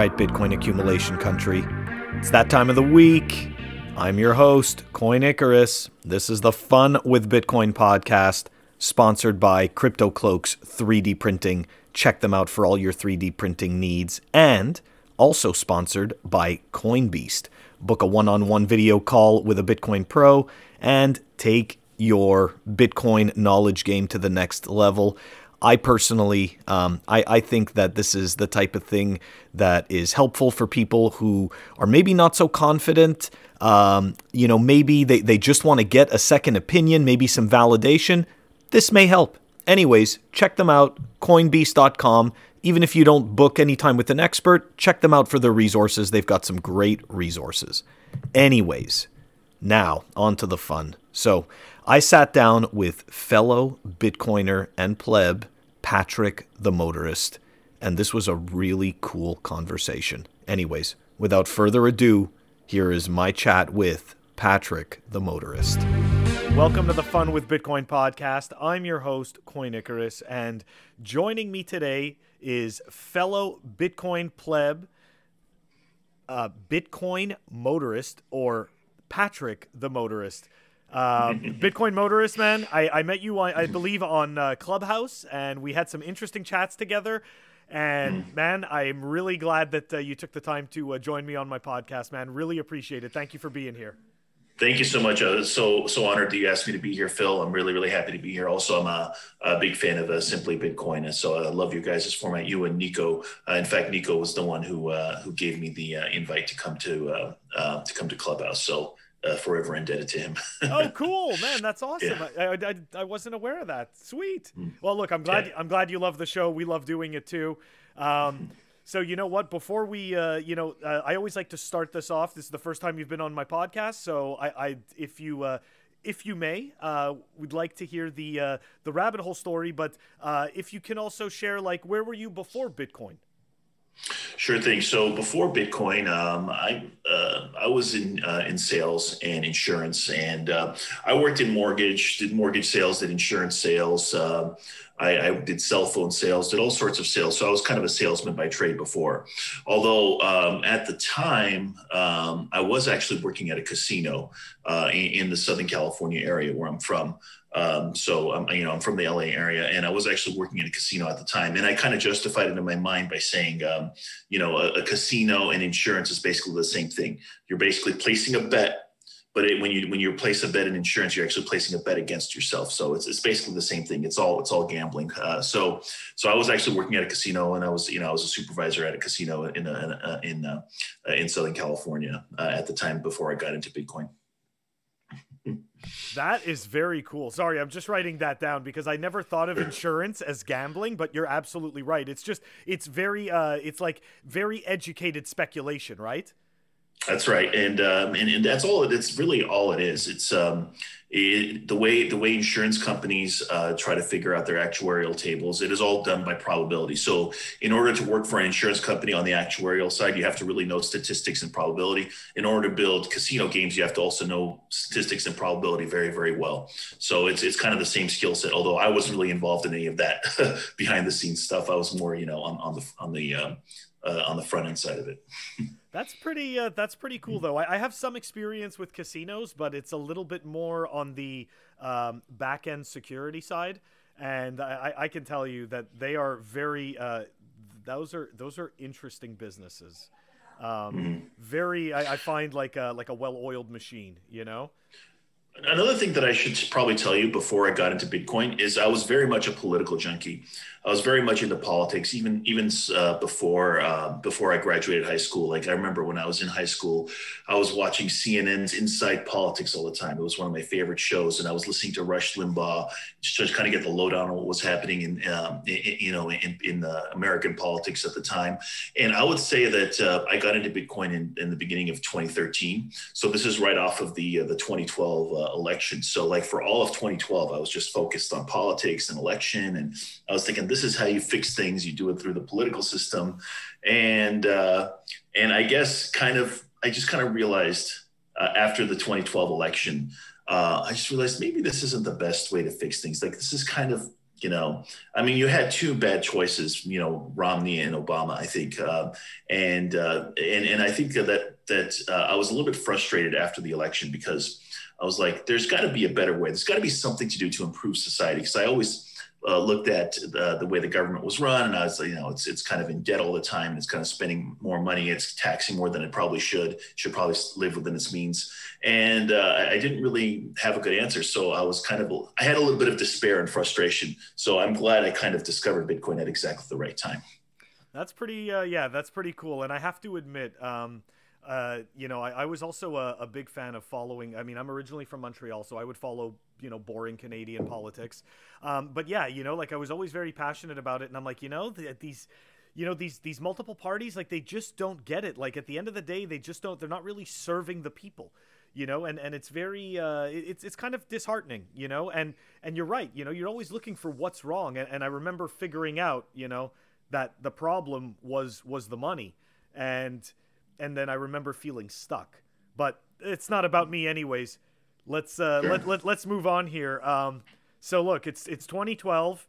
right, Bitcoin accumulation country. It's that time of the week. I'm your host, Coin Icarus. This is the Fun with Bitcoin podcast, sponsored by CryptoCloaks 3D Printing. Check them out for all your 3D printing needs. And also sponsored by CoinBeast. Book a one on one video call with a Bitcoin Pro and take your Bitcoin knowledge game to the next level. I personally, um, I, I think that this is the type of thing that is helpful for people who are maybe not so confident. Um, you know, maybe they, they just want to get a second opinion, maybe some validation. This may help. Anyways, check them out, coinbeast.com. Even if you don't book any time with an expert, check them out for their resources. They've got some great resources. Anyways, now on to the fun. So, I sat down with fellow Bitcoiner and pleb Patrick the motorist, and this was a really cool conversation. Anyways, without further ado, here is my chat with Patrick the motorist. Welcome to the Fun with Bitcoin podcast. I'm your host, Coin Icarus, and joining me today is fellow Bitcoin pleb, uh, Bitcoin motorist, or Patrick the motorist. Um, Bitcoin motorist, man. I, I met you, I, I believe, on uh, Clubhouse, and we had some interesting chats together. And man, I'm really glad that uh, you took the time to uh, join me on my podcast, man. Really appreciate it. Thank you for being here. Thank you so much. Uh, so so honored that you asked me to be here, Phil. I'm really really happy to be here. Also, I'm a, a big fan of uh, Simply Bitcoin, and so I love you guys' format. You and Nico. Uh, in fact, Nico was the one who uh, who gave me the uh, invite to come to uh, uh, to come to Clubhouse. So uh, forever indebted to him. oh, cool, man! That's awesome. Yeah. I, I, I, wasn't aware of that. Sweet. Mm. Well, look, I'm glad yeah. I'm glad you love the show. We love doing it too. Um, so you know what? Before we, uh, you know, uh, I always like to start this off. This is the first time you've been on my podcast, so I, I if you. Uh, if you may, uh, we'd like to hear the uh, the rabbit hole story. But uh, if you can also share, like, where were you before Bitcoin? Sure thing. So before Bitcoin, um, I uh, I was in uh, in sales and insurance, and uh, I worked in mortgage, did mortgage sales, did insurance sales. Um, I, I, did cell phone sales, did all sorts of sales. So I was kind of a salesman by trade before. Although um, at the time, um, I was actually working at a casino uh, in, in, the Southern California area where I'm from. Um, so I'm, you know, I'm from the LA area, and I was actually working in a casino at the time, and I kind of justified it in my mind by saying, um, you know, a, a, casino and insurance is basically the same thing. You're basically placing a bet, but it, when you when you place a bet in insurance, you're actually placing a bet against yourself. So it's, it's basically the same thing. It's all it's all gambling. Uh, so so I was actually working at a casino, and I was you know I was a supervisor at a casino in a, in uh, in Southern California uh, at the time before I got into Bitcoin. That is very cool. Sorry, I'm just writing that down because I never thought of insurance as gambling, but you're absolutely right. It's just it's very uh it's like very educated speculation, right? That's right, and um, and and that's all. It's really all it is. It's um, it, the way the way insurance companies uh, try to figure out their actuarial tables. It is all done by probability. So, in order to work for an insurance company on the actuarial side, you have to really know statistics and probability. In order to build casino games, you have to also know statistics and probability very very well. So it's it's kind of the same skill set. Although I wasn't really involved in any of that behind the scenes stuff. I was more you know on on the on the um, uh, on the front end side of it. That's pretty. Uh, that's pretty cool, though. I, I, have some experience with casinos, but it's a little bit more on the um, back end security side, and I, I, can tell you that they are very. Uh, those are those are interesting businesses. Um, mm-hmm. Very, I, I, find like a like a well oiled machine. You know. Another thing that I should probably tell you before I got into Bitcoin is I was very much a political junkie. I was very much into politics, even even uh, before uh, before I graduated high school. Like I remember when I was in high school, I was watching CNN's Inside Politics all the time. It was one of my favorite shows, and I was listening to Rush Limbaugh just to kind of get the lowdown on what was happening in, um, in you know in, in American politics at the time. And I would say that uh, I got into Bitcoin in, in, the beginning of 2013. So this is right off of the uh, the 2012 uh, election. So like for all of 2012, I was just focused on politics and election, and I was thinking this is how you fix things. You do it through the political system, and uh, and I guess kind of I just kind of realized uh, after the 2012 election, uh, I just realized maybe this isn't the best way to fix things. Like this is kind of you know, I mean, you had two bad choices, you know, Romney and Obama, I think, uh, and uh, and and I think that that uh, I was a little bit frustrated after the election because I was like, there's got to be a better way. There's got to be something to do to improve society. Because I always uh, looked at the, the way the government was run, and I was, like, you know, it's it's kind of in debt all the time. It's kind of spending more money. It's taxing more than it probably should. Should probably live within its means. And uh, I didn't really have a good answer, so I was kind of I had a little bit of despair and frustration. So I'm glad I kind of discovered Bitcoin at exactly the right time. That's pretty, uh, yeah, that's pretty cool. And I have to admit. Um, uh, you know, I, I was also a, a, big fan of following. I mean, I'm originally from Montreal, so I would follow, you know, boring Canadian politics. Um, but yeah, you know, like I was always very passionate about it, and I'm like, you know, the, these, you know, these these multiple parties, like they just don't get it. Like at the end of the day, they just don't. They're not really serving the people you know and and it's very uh it's it's kind of disheartening you know and and you're right you know you're always looking for what's wrong and, and i remember figuring out you know that the problem was was the money and and then I remember feeling stuck. But it's not about me, anyways. Let's uh, sure. let, let let's move on here. Um, so look, it's it's 2012.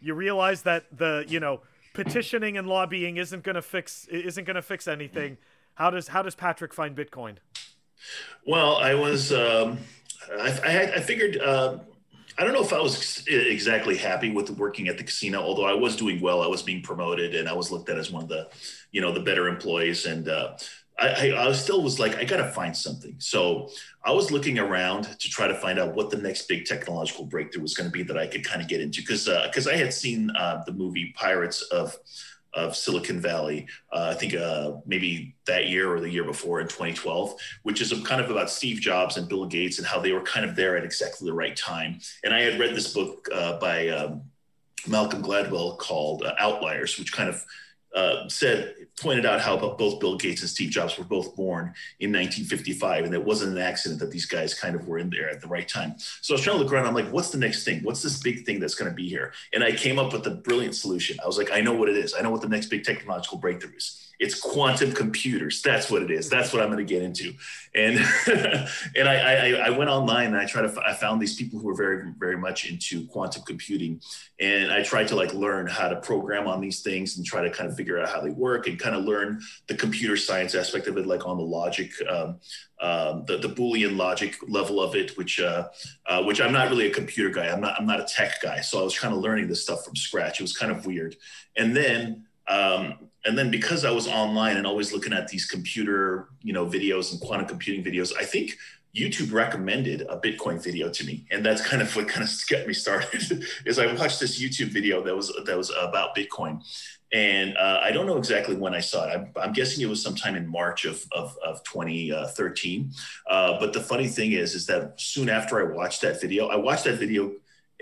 You realize that the you know petitioning and lobbying isn't gonna fix isn't gonna fix anything. How does how does Patrick find Bitcoin? Well, I was um, I, I, I figured. Uh, I don't know if I was exactly happy with working at the casino, although I was doing well. I was being promoted, and I was looked at as one of the you know the better employees and uh, I, I, still was like i gotta find something so i was looking around to try to find out what the next big technological breakthrough was going to be that i could kind of get into because because uh, i had seen uh, the movie pirates of of Silicon Valley, uh, I think uh, maybe that year or the year before in 2012, which is kind of about Steve Jobs and Bill Gates and how they were kind of there at exactly the right time. And I had read this book uh, by um, Malcolm Gladwell called uh, Outliers, which kind of uh, said pointed out how both Bill Gates and Steve Jobs were both born in 1955, and it wasn't an accident that these guys kind of were in there at the right time. So I was trying to look around. I'm like, what's the next thing? What's this big thing that's going to be here? And I came up with a brilliant solution. I was like, I know what it is. I know what the next big technological breakthrough is. It's quantum computers. That's what it is. That's what I'm going to get into. And and I, I, I went online and I tried to I found these people who were very very much into quantum computing, and I tried to like learn how to program on these things and try to kind of figure out how they work and kind of learn the computer science aspect of it, like on the logic. Um, um, the, the Boolean logic level of it, which uh, uh, which I'm not really a computer guy. I'm not I'm not a tech guy, so I was kind of learning this stuff from scratch. It was kind of weird. And then um, and then because I was online and always looking at these computer, you know, videos and quantum computing videos, I think YouTube recommended a Bitcoin video to me, and that's kind of what kind of got me started. is I watched this YouTube video that was that was about Bitcoin, and uh, I don't know exactly when I saw it. I'm, I'm, guessing it was sometime in March of of, of 2013. Uh, but the funny thing is, is that soon after I watched that video, I watched that video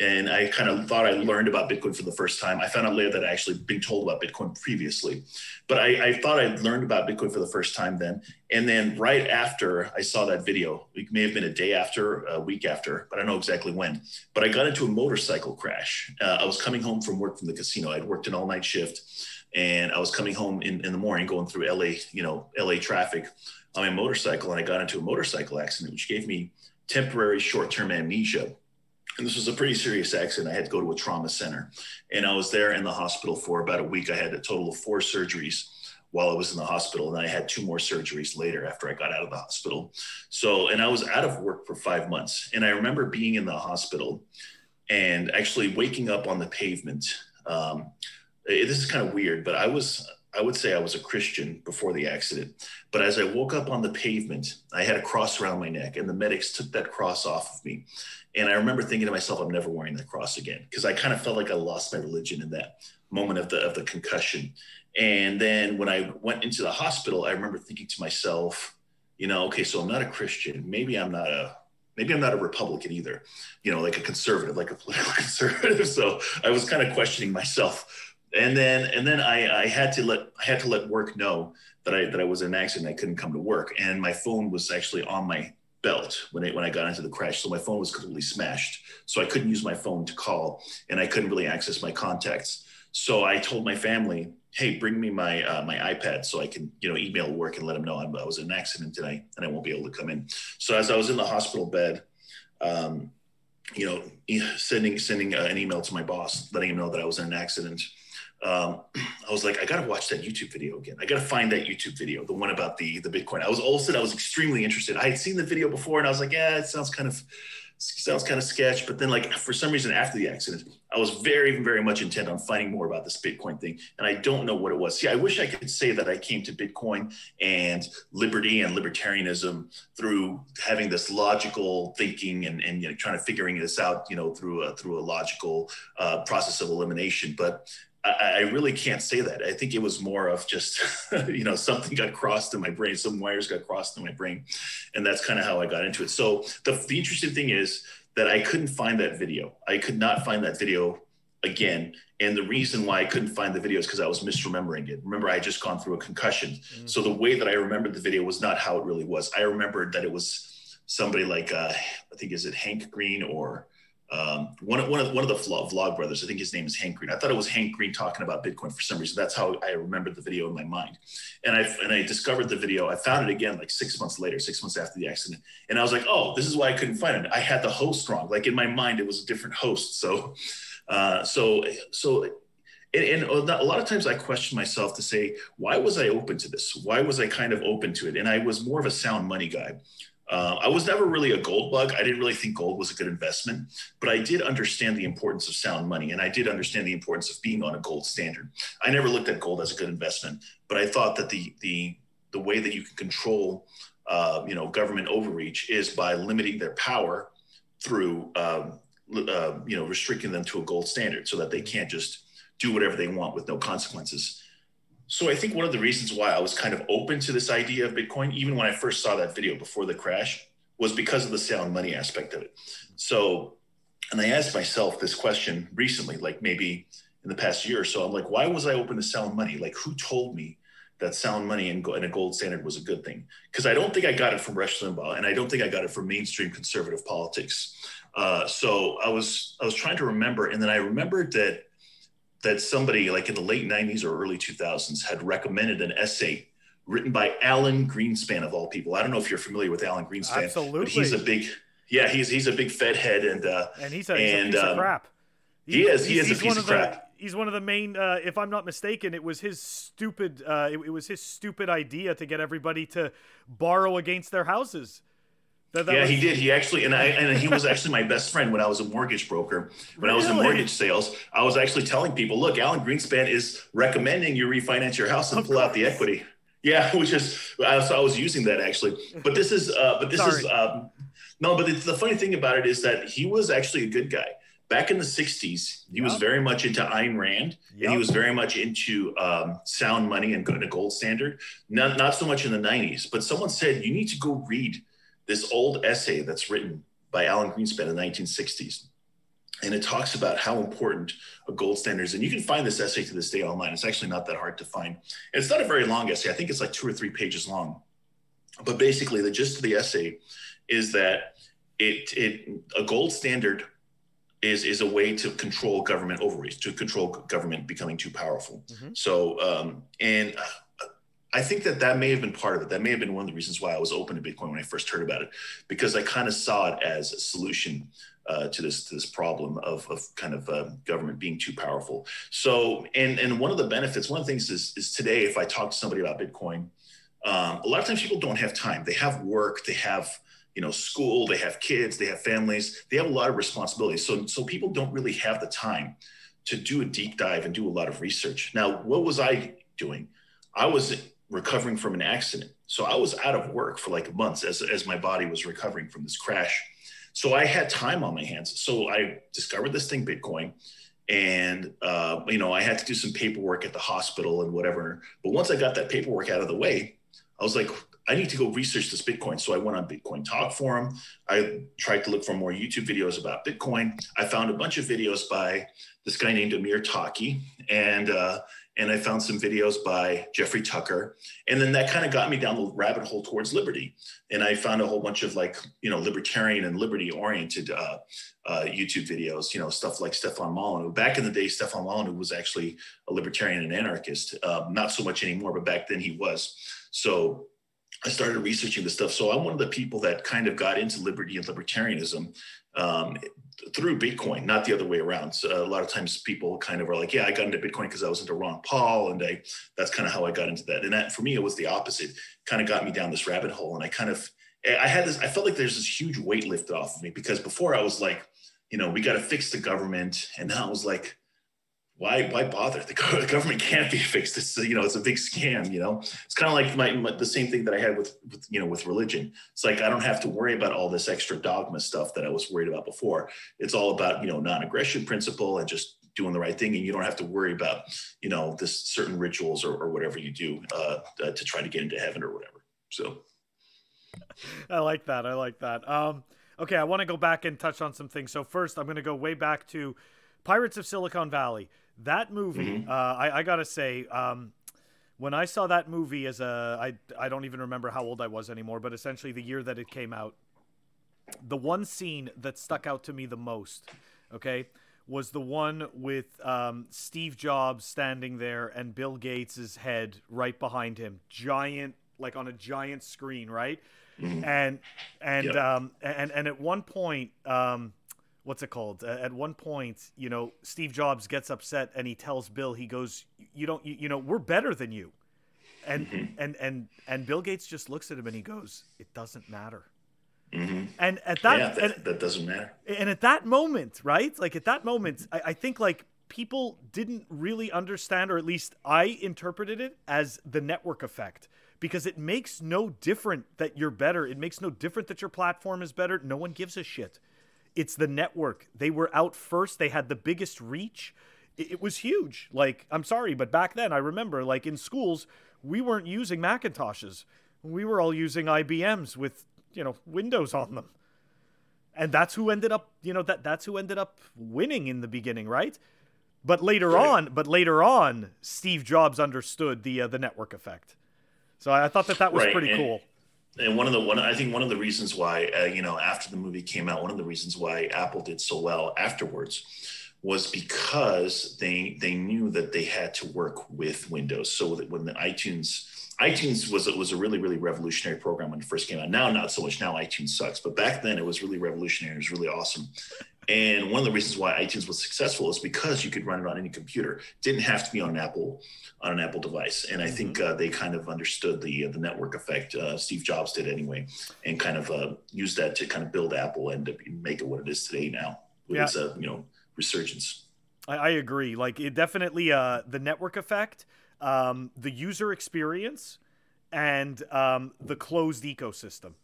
and I kind of thought I learned about Bitcoin for the first time. I found out later that I actually been told about Bitcoin previously, but I, I thought I'd learned about Bitcoin for the first time then. And then right after I saw that video, it may have been a day after, a week after, but I don't know exactly when. But I got into a motorcycle crash. Uh, I was coming home from work from the casino. I'd worked an all night shift, and I was coming home in, in the morning, going through LA, you know, LA traffic on my motorcycle, and I got into a motorcycle accident, which gave me temporary short term amnesia and this was a pretty serious accident. I had to go to a trauma center, and I was there in the hospital for about a week. I had a total of four surgeries while I was in the hospital, and I had two more surgeries later after I got out of the hospital. So, and I was out of work for five months, and I remember being in the hospital and actually waking up on the pavement. Um, this is kind of weird, but I was I would say I was a Christian before the accident. But as I woke up on the pavement, I had a cross around my neck, and the medics took that cross off of me. And I remember thinking to myself, I'm never wearing that cross again because I kind of felt like I lost my religion in that moment of the of the concussion. And then when I went into the hospital, I remember thinking to myself, you know, okay, so I'm not a Christian. Maybe I'm not a maybe I'm not a Republican either, you know, like a conservative, like a political conservative. So I was kind of questioning myself. And then and then I, I had to let I had to let work know that I that I was in an accident. I couldn't come to work. And my phone was actually on my belt when I, when I got into the crash. So my phone was completely smashed. So I couldn't use my phone to call and I couldn't really access my contacts. So I told my family, hey, bring me my uh, my iPad so I can you know email work and let them know I was in an accident today and I won't be able to come in. So as I was in the hospital bed, um, you know, sending sending uh, an email to my boss, letting him know that I was in an accident. Um, I was like, I gotta watch that YouTube video again. I gotta find that YouTube video, the one about the the Bitcoin. I was all sudden I was extremely interested. I had seen the video before, and I was like, yeah, it sounds kind of sounds kind of sketch. But then, like for some reason, after the accident, I was very, very much intent on finding more about this Bitcoin thing, and I don't know what it was. See, I wish I could say that I came to Bitcoin and liberty and libertarianism through having this logical thinking and and you know, trying to figuring this out, you know, through a through a logical uh, process of elimination. But I, I, really can't say that. I think it was more of just, you know, something got crossed in my brain, some wires got crossed in my brain. And that's kind of how I got into it. So the, the interesting thing is that I couldn't find that video. I could not find that video again. And the reason why I couldn't find the video is because I was misremembering it. Remember, I had just gone through a concussion. Mm-hmm. So the way that I remembered the video was not how it really was. I remembered that it was somebody like, uh, I think, is it Hank Green or um, one of one of one of the vlog brothers. I think his name is Hank Green. I thought it was Hank Green talking about Bitcoin for some reason. That's how I remembered the video in my mind. And I and I discovered the video. I found it again like six months later, six months after the accident. And I was like, oh, this is why I couldn't find it. I had the host wrong. Like in my mind, it was a different host. So, uh, so so. And, and a lot of times I question myself to say, why was I open to this? Why was I kind of open to it? And I was more of a sound money guy. Uh, I was never really a gold bug. I didn't really think gold was a good investment, but I did understand the importance of sound money, and I did understand the importance of being on a gold standard. I never looked at gold as a good investment, but I thought that the the the way that you can control, uh, you know, government overreach is by limiting their power through, um, uh, you know, restricting them to a gold standard, so that they can't just do whatever they want with no consequences. So I think one of the reasons why I was kind of open to this idea of Bitcoin, even when I first saw that video before the crash, was because of the sound money aspect of it. So, and I asked myself this question recently, like maybe in the past year or so. I'm like, why was I open to sound money? Like, who told me that sound money and, a gold standard was a good thing? Because I don't think I got it from Rush Limbaugh, and I don't think I got it from mainstream conservative politics. Uh, so I was I was trying to remember, and then I remembered that that somebody like in the late 90s or early 2000s had recommended an essay written by Alan Greenspan of all people. I don't know if you're familiar with Alan Greenspan, Absolutely. he's a big yeah, he's he's a big Fed head and uh, and he's a, he's and, a piece um, of crap. He, he is he is a piece of, crap. The, he's one of the main. Uh, if I'm not mistaken, it was his stupid. Uh, it, it was his stupid idea to get everybody to borrow against their houses. That, that yeah, was... he did. He actually, and I, and he was actually my best friend when I was a mortgage broker. When really? I was in mortgage sales, I was actually telling people, "Look, Alan Greenspan is recommending you refinance your house and of pull course. out the equity." Yeah, which is I was, I was using that actually. But this is, uh, but this Sorry. is um, no. But the, the funny thing about it is that he was actually a good guy. Back in the '60s, he yep. was very much into Ayn Rand, yep. and he was very much into um, sound money and a gold standard. Not not so much in the '90s, but someone said you need to go read this old essay that's written by Alan Greenspan in the 1960s. And it talks about how important a gold standard is. And you can find this essay to this day online. It's actually not that hard to find. And it's not a very long essay. I think it's like two or three pages long. But basically, the gist of the essay is that it, it a gold standard is is a way to control government overreach, to control government becoming too powerful. Mm-hmm. So, um, and I think that that may have been part of it. That may have been one of the reasons why I was open to Bitcoin when I first heard about it, because I kind of saw it as a solution uh, to this to this problem of, of kind of uh, government being too powerful. So, and and one of the benefits, one of the things is is today, if I talk to somebody about Bitcoin, um, a lot of times people don't have time. They have work, they have you know school, they have kids, they have families, they have a lot of responsibilities. So so people don't really have the time to do a deep dive and do a lot of research. Now, what was I doing? I was recovering from an accident. So I was out of work for like months as, as my body was recovering from this crash. So I had time on my hands. So I discovered this thing, Bitcoin. And, uh, you know, I had to do some paperwork at the hospital and whatever. But once I got that paperwork out of the way, I was like, I need to go research this Bitcoin. So I went on Bitcoin Talk Forum. I tried to look for more YouTube videos about Bitcoin. I found a bunch of videos by this guy named Amir Taaki. And, uh, and I found some videos by Jeffrey Tucker. And then that kind of got me down the rabbit hole towards liberty. And I found a whole bunch of like, you know, libertarian and liberty oriented uh, uh, YouTube videos, you know, stuff like Stefan Molyneux. Back in the day, Stefan Molyneux was actually a libertarian and anarchist. Uh, not so much anymore, but back then he was. So I started researching this stuff. So I'm one of the people that kind of got into liberty and libertarianism um, through Bitcoin, not the other way around. So a lot of times people kind of are like, yeah, I got into Bitcoin because I was into Ron Paul. And I, that's kind of how I got into that. And that for me, it was the opposite, kind of got me down this rabbit hole. And I kind of, I had this, I felt like there's this huge weight lifted off of me because before I was like, you know, we got to fix the government. And now I was like, why why bother? The government can't be fixed. It's you know it's a big scam. You know it's kind of like my, my, the same thing that I had with, with you know with religion. It's like I don't have to worry about all this extra dogma stuff that I was worried about before. It's all about you know non-aggression principle and just doing the right thing, and you don't have to worry about you know this certain rituals or, or whatever you do uh, uh, to try to get into heaven or whatever. So I like that. I like that. Um, okay, I want to go back and touch on some things. So first, I'm going to go way back to Pirates of Silicon Valley. That movie, mm-hmm. uh, I, I, gotta say, um, when I saw that movie as a, I, I don't even remember how old I was anymore, but essentially the year that it came out, the one scene that stuck out to me the most, okay, was the one with um, Steve Jobs standing there and Bill Gates' head right behind him, giant, like on a giant screen, right? Mm-hmm. And and yep. um, and and at one point, um, what's it called? Uh, at one point, you know, Steve Jobs gets upset and he tells Bill, he goes, "You don't, you, you know, we're better than you," and mm-hmm. and and and Bill Gates just looks at him and he goes, "It doesn't matter." Mm-hmm. And at that, yeah, that, and, that, doesn't matter. And at that moment, right? Like at that moment, I, I think like people didn't really understand, or at least I interpreted it as the network effect because it makes no different that you're better. It makes no different that your platform is better. No one gives a shit. It's the network. They were out first. They had the biggest reach. It, it was huge. Like, I'm sorry, but back then, I remember, like in schools, we weren't using Macintoshes. We were all using IBMs with, you know, Windows on them. And that's who ended up, you know, that that's who ended up winning in the beginning, right? But later right. on, but later on, Steve Jobs understood the uh, the network effect. So I, I thought that that was right. pretty and, cool and one of the one I think one of the reasons why uh, you know after the movie came out, one of the reasons why Apple did so well afterwards was because they they knew that they had to work with Windows. So that when the iTunes iTunes was it was a really really revolutionary program when it first came out. Now not so much. Now iTunes sucks, but back then it was really revolutionary. It was really awesome. And one of the reasons why iTunes was successful is because you could run it on any computer. It didn't have to be on an Apple on an Apple device. And I mm-hmm. think uh, they kind of understood the uh, the network effect. Uh, Steve Jobs did anyway, and kind of uh, used that to kind of build Apple and make it what it is today now with yeah. its uh, you know resurgence. I, I, agree. Like it definitely uh, the network effect, um, the user experience, and um, the closed ecosystem.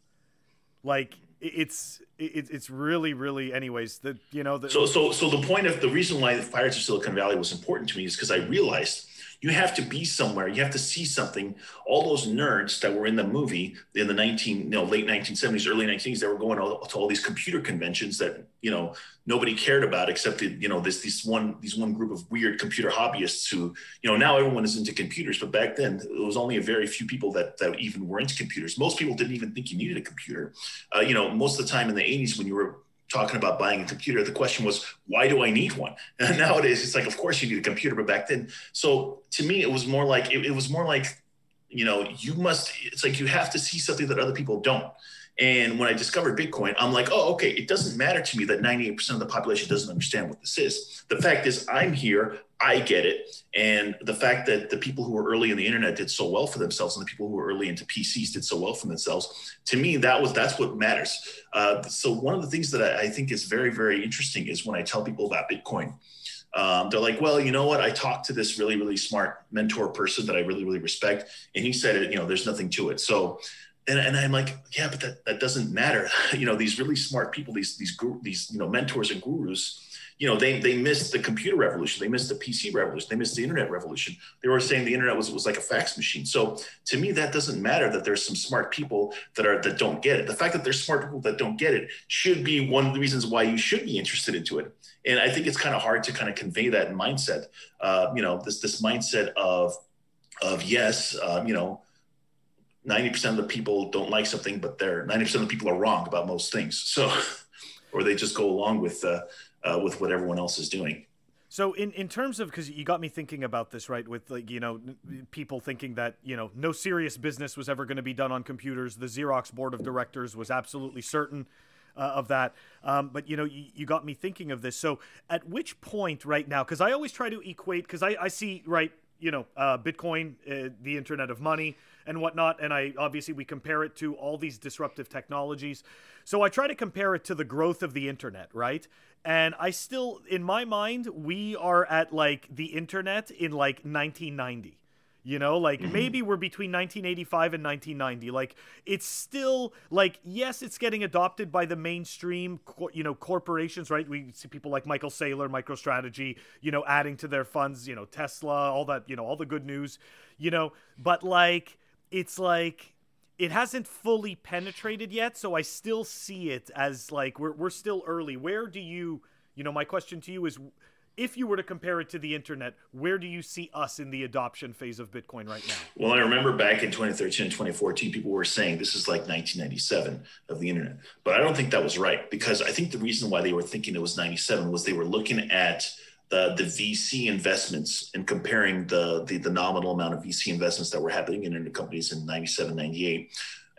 Like it's it, it's really really anyways the you know the, so so so the point of the reason why the Pirates of Silicon Valley was important to me is because I realized you have to be somewhere. You have to see something. All those nerds that were in the movie in the 19 you know late 1970s early 1980s they were going to, to all these computer conventions that you know nobody cared about except the, you know this this one these one group of weird computer hobbyists who you know now everyone is into computers but back then it was only a very few people that that even were into computers. Most people didn't even think you needed a computer. Uh, you know most of the time in the 80s when you were talking about buying a computer, the question was, why do I need one? And nowadays it's like, of course you need a computer, but back then, so to me, it was more like, it, it was more like, you know, you must, it's like you have to see something that other people don't. And when I discovered Bitcoin, I'm like, oh, okay, it doesn't matter to me that 98% of the population doesn't understand what this is. The fact is, I'm here, I get it. And the fact that the people who were early in the internet did so well for themselves and the people who were early into PCs did so well for themselves, to me, that was that's what matters. Uh, so one of the things that I, I, think is very, very interesting is when I tell people about Bitcoin. Um, they're like, well, you know what? I talked to this really, really smart mentor person that I really, really respect, and he said, you know, there's nothing to it. So and, and I'm like, yeah, but that, that doesn't matter. you know, these really smart people, these these these you know mentors and gurus, you know, they they missed the computer revolution, they missed the PC revolution, they missed the internet revolution. They were saying the internet was was like a fax machine. So to me, that doesn't matter that there's some smart people that are that don't get it. The fact that there's smart people that don't get it should be one of the reasons why you should be interested into it. And I think it's kind of hard to kind of convey that mindset. Uh, you know, this this mindset of of yes, um, you know 90% of the people don't like something, but they're 90% of the people are wrong about most things. So, or they just go along with, uh, uh, with what everyone else is doing. So in, in terms of because you got me thinking about this right with like you know people thinking that you know no serious business was ever going to be done on computers. The Xerox board of directors was absolutely certain uh, of that. Um, but you know you, you got me thinking of this. So at which point right now? Because I always try to equate because I, I see right you know, uh, Bitcoin, uh, the Internet of Money, and whatnot. And I obviously we compare it to all these disruptive technologies. So I try to compare it to the growth of the internet, right? And I still, in my mind, we are at like the internet in like 1990. You know, like mm-hmm. maybe we're between 1985 and 1990. Like it's still like yes, it's getting adopted by the mainstream, you know, corporations, right? We see people like Michael Saylor, MicroStrategy, you know, adding to their funds, you know, Tesla, all that, you know, all the good news, you know, but like it's like it hasn't fully penetrated yet, so I still see it as like we're we're still early. Where do you, you know, my question to you is if you were to compare it to the internet, where do you see us in the adoption phase of Bitcoin right now? Well, I remember back in 2013 and 2014, people were saying this is like 1997 of the internet. But I don't think that was right because I think the reason why they were thinking it was 97 was they were looking at the, the VC investments and comparing the, the, the nominal amount of VC investments that were happening in internet companies in 97, 98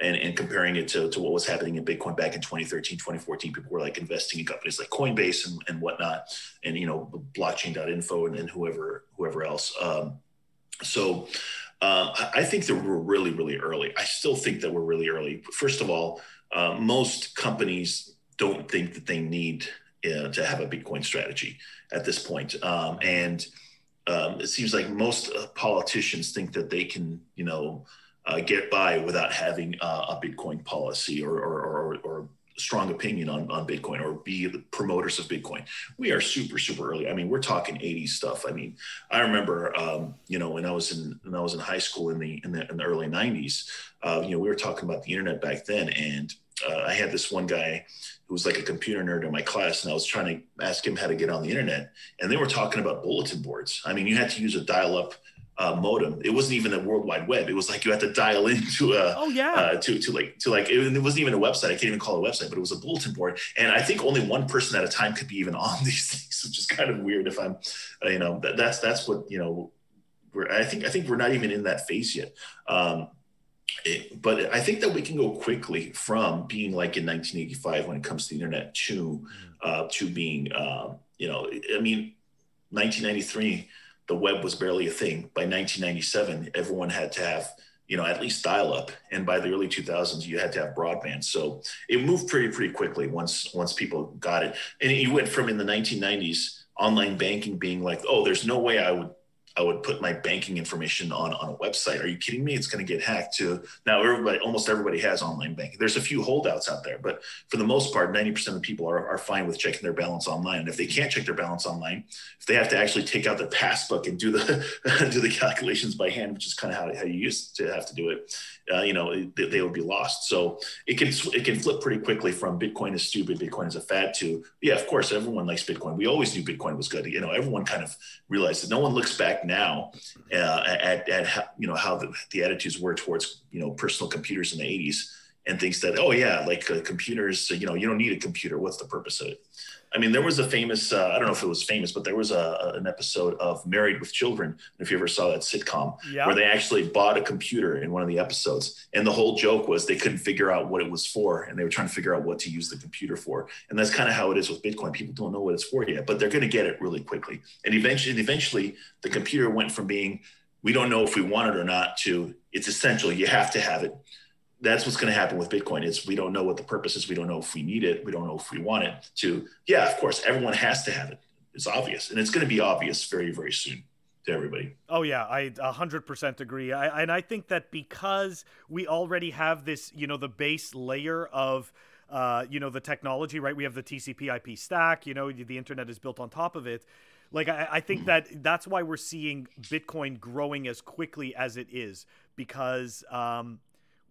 and, and comparing it to, to what was happening in Bitcoin back in 2013, 2014. People were like investing in companies like Coinbase and, and whatnot, and you know, blockchain.info and, and whoever whoever else. Um, so uh, I think that we're really, really early. I still think that we're really early. First of all, uh, most companies don't think that they need uh, to have a Bitcoin strategy at this point. Um, and um, it seems like most uh, politicians think that they can, you know, uh, get by without having uh, a Bitcoin policy or, or, or, or strong opinion on, on Bitcoin or be the promoters of Bitcoin. We are super, super early. I mean, we're talking 80s stuff. I mean, I remember, um, you know, when I was in, when I was in high school in the, in the, in the early 90s, uh, you know, we were talking about the internet back then. And uh, I had this one guy who was like a computer nerd in my class, and I was trying to ask him how to get on the internet. And they were talking about bulletin boards. I mean, you had to use a dial up uh, modem. It wasn't even the World Wide Web. It was like you had to dial into a oh yeah uh, to to like to like it, it, wasn't even a website. I can't even call it a website, but it was a bulletin board. And I think only one person at a time could be even on these things, which is kind of weird. If I'm, uh, you know, that, that's that's what you know. We're, I think I think we're not even in that phase yet. Um, it, but I think that we can go quickly from being like in 1985 when it comes to the internet to uh, to being, uh, you know, I mean, 1993 the web was barely a thing. By 1997, everyone had to have you know at least dial up and by the early 2000s you had to have broadband. So it moved pretty pretty quickly once once people got it. And you went from in the 1990s online banking being like oh there's no way i would I would put my banking information on, on a website. Are you kidding me? It's going to get hacked to now everybody, almost everybody has online banking. There's a few holdouts out there, but for the most part, 90% of people are, are fine with checking their balance online. And if they can't check their balance online, if they have to actually take out their passbook and do the, do the calculations by hand, which is kind of how, how you used to have to do it, uh, you know, they, they, would be lost. So it can, it can flip pretty quickly from Bitcoin is stupid, Bitcoin is a fad to, yeah, of course, everyone likes Bitcoin. We always knew Bitcoin was good. You know, everyone kind of realized that no one looks back now uh, at, at how, you know how the, the, attitudes were towards you know personal computers in the 80s and thinks that oh yeah like uh, computers you know you don't need a computer what's the purpose of it I mean, there was a famous, uh, I don't know if it was famous, but there was a, an episode of Married with Children, if you ever saw that sitcom, yeah. where they actually bought a computer in one of the episodes. And the whole joke was they couldn't figure out what it was for. And they were trying to figure out what to use the computer for. And that's kind of how it is with Bitcoin. People don't know what it's for yet, but they're going to get it really quickly. And eventually, eventually, the computer went from being, we don't know if we want it or not, to it's essential. You have to have it that's what's going to happen with Bitcoin is we don't know what the purpose is. We don't know if we need it. We don't know if we want it to, yeah, of course, everyone has to have it. It's obvious. And it's going to be obvious very, very soon to everybody. Oh yeah, I 100% agree. I, and I think that because we already have this, you know, the base layer of uh, you know, the technology, right? We have the TCP IP stack, you know, the internet is built on top of it. Like, I, I think that that's why we're seeing Bitcoin growing as quickly as it is because, um,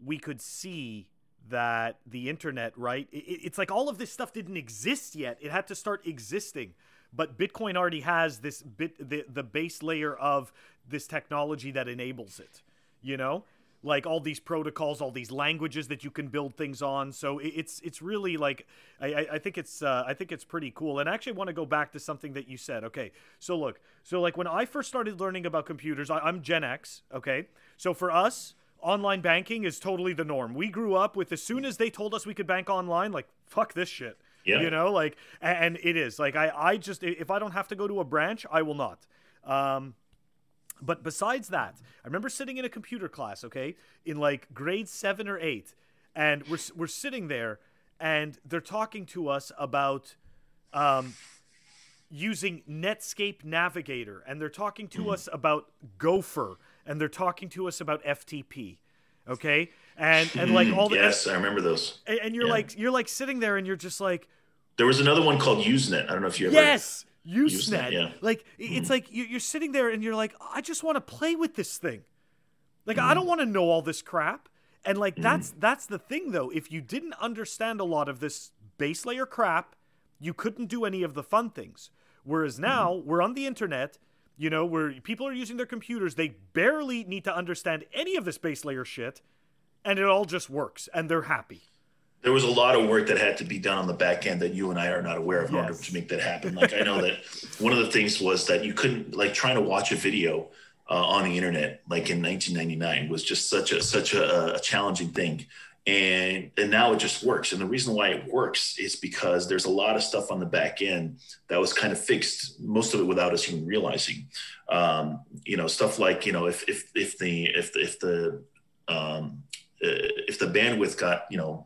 we could see that the internet, right? It, it's like all of this stuff didn't exist yet. It had to start existing. But Bitcoin already has this bit the, the base layer of this technology that enables it, you know? like all these protocols, all these languages that you can build things on. So it's it's really like I, I think it's uh, I think it's pretty cool. And I actually want to go back to something that you said. Okay, so look, so like when I first started learning about computers, I, I'm Gen X. Okay, so for us, online banking is totally the norm. We grew up with as soon as they told us we could bank online, like fuck this shit. Yeah. You know, like and it is like I I just if I don't have to go to a branch, I will not. Um, but besides that, I remember sitting in a computer class, okay, in like grade seven or eight, and we're we're sitting there, and they're talking to us about um, using Netscape Navigator, and they're talking to mm. us about Gopher, and they're talking to us about FTP, okay, and and like all the yes, I remember those, and, and you're yeah. like you're like sitting there, and you're just like, there was another one called Usenet. I don't know if you ever yes. Usenet. Yeah. Like it's mm-hmm. like you're sitting there and you're like, I just want to play with this thing. Like mm-hmm. I don't want to know all this crap. And like mm-hmm. that's that's the thing though. If you didn't understand a lot of this base layer crap, you couldn't do any of the fun things. Whereas mm-hmm. now we're on the internet, you know, where people are using their computers, they barely need to understand any of this base layer shit, and it all just works and they're happy there was a lot of work that had to be done on the back end that you and I are not aware of in order to make that happen. Like I know that one of the things was that you couldn't like trying to watch a video uh, on the internet like in 1999 was just such a such a, a challenging thing. And and now it just works. And the reason why it works is because there's a lot of stuff on the back end that was kind of fixed, most of it without us even realizing. Um, you know, stuff like you know if if if the if the, if the um, uh, if the bandwidth got you know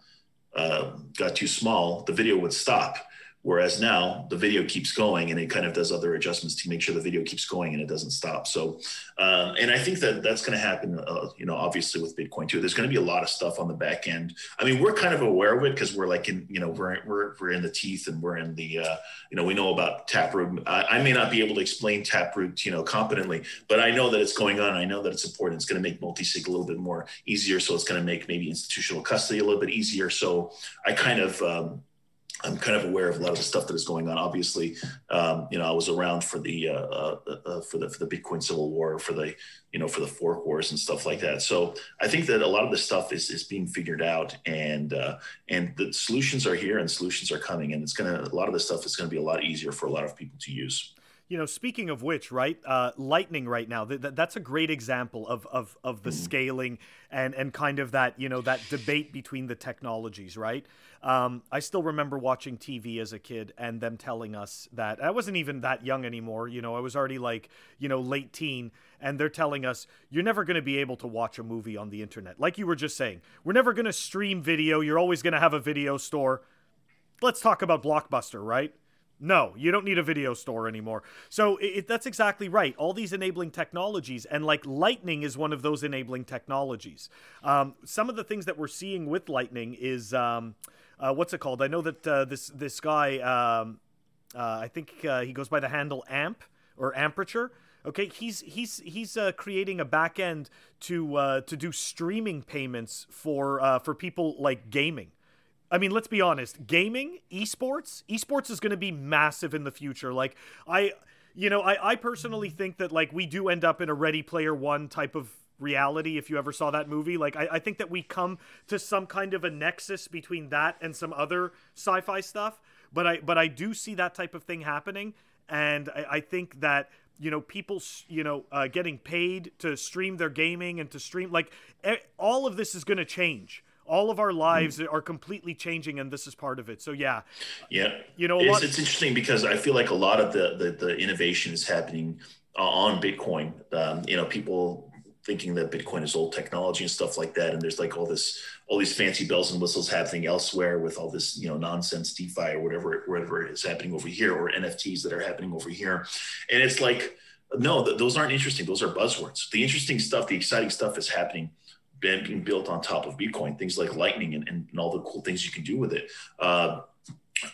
uh, got too small, the video would stop. Whereas now the video keeps going and it kind of does other adjustments to make sure the video keeps going and it doesn't stop. So, um, and I think that that's going to happen, uh, you know, obviously with Bitcoin too. There's going to be a lot of stuff on the back end. I mean, we're kind of aware of it because we're like in, you know, we're, we're, we're in the teeth and we're in the, uh, you know, we know about Taproot. I, I may not be able to explain Taproot, you know, competently, but I know that it's going on. I know that it's important. It's going to make multi-sig a little bit more easier. So it's going to make maybe institutional custody a little bit easier. So I kind of, um, I'm kind of aware of a lot of the stuff that is going on. Obviously, um, you know, I was around for the uh, uh, uh, for the for the Bitcoin Civil War, for the you know for the fork wars and stuff like that. So I think that a lot of the stuff is is being figured out, and uh, and the solutions are here, and solutions are coming, and it's gonna a lot of the stuff is gonna be a lot easier for a lot of people to use you know, speaking of which, right? Uh, Lightning right now, th- th- that's a great example of of, of the mm. scaling and and kind of that you know that debate between the technologies, right? Um, I still remember watching TV as a kid and them telling us that I wasn't even that young anymore. You know, I was already like you know late teen, and they're telling us you're never going to be able to watch a movie on the internet, like you were just saying. We're never going to stream video. You're always going to have a video store. Let's talk about Blockbuster, right? No, you don't need a video store anymore. So it, it, that's exactly right. All these enabling technologies, and like Lightning is one of those enabling technologies. Um, some of the things that we're seeing with Lightning is um, uh, what's it called? I know that uh, this this guy, um, uh, I think uh, he goes by the handle Amp or Amperature. Okay, he's he's he's uh, creating a backend to uh, to do streaming payments for for people like gaming. I mean, let's be honest. Gaming, esports, esports is going to be massive in the future. Like I, you know, I, I personally think that like we do end up in a Ready Player One type of reality if you ever saw that movie like I, I, think that we come to some kind of a nexus between that and some other sci-fi stuff but i but i do see that type of thing happening and i, I think that you know people you know uh, getting paid to stream their gaming and to stream like all of this is going to change all of our lives mm. are completely changing and this is part of it. So yeah. Yeah. You know it's, it's interesting because i feel like a lot of the the, the innovation is happening uh, on bitcoin. Um, you know people thinking that bitcoin is old technology and stuff like that and there's like all this all these fancy bells and whistles happening elsewhere with all this you know nonsense defi or whatever whatever is happening over here or nfts that are happening over here. And it's like no th- those aren't interesting. Those are buzzwords. The interesting stuff the exciting stuff is happening being built on top of Bitcoin, things like Lightning and, and, all the cool things you can do with it. Uh,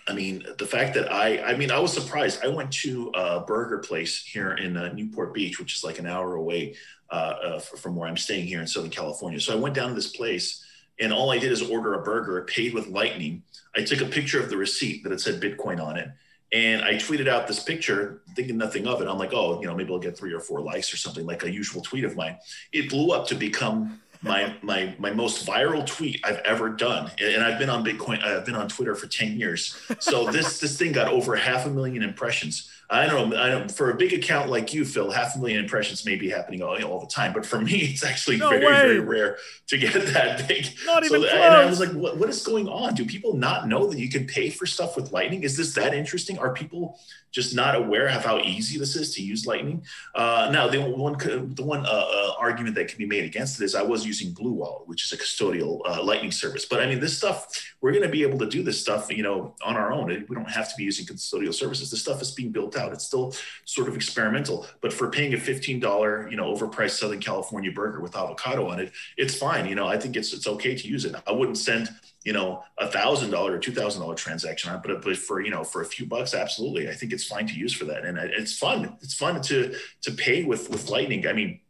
I mean, the fact that I, I mean, I was surprised. I went to a burger place here in uh, Newport Beach, which is like an hour away uh, uh, from where I'm staying here in Southern California. So I went down to this place and all I did is order a burger, paid with Lightning. I took a picture of the receipt that it said Bitcoin on it. And I tweeted out this picture, thinking nothing of it. I'm like, oh, you know, maybe I'll get three or four likes or something like a usual tweet of mine. It blew up to become my my my most viral tweet I've ever done, and I've been on Bitcoin. I've been on Twitter for ten years. So this this thing got over half a million impressions. I don't know. I don't, for a big account like you, Phil, half a million impressions may be happening all, all the time. But for me, it's actually no very, way. very rare to get that big. Not so, even close. And I was like, what, what is going on? Do people not know that you can pay for stuff with Lightning? Is this that interesting? Are people just not aware of how easy this is to use Lightning? Uh, now, the one the one uh, uh, argument that can be made against it is I was using Blue Wallet, which is a custodial uh, Lightning service. But I mean, this stuff we're going to be able to do this stuff, you know, on our own. We don't have to be using custodial services. This stuff is being built out. It's still sort of experimental. But for paying a $15, you know, overpriced Southern California burger with avocado on it, it's fine. You know, I think it's it's okay to use it. I wouldn't send you know a thousand dollar or two thousand dollar transaction on but, but for you know for a few bucks absolutely i think it's fine to use for that and it's fun it's fun to to pay with with lightning i mean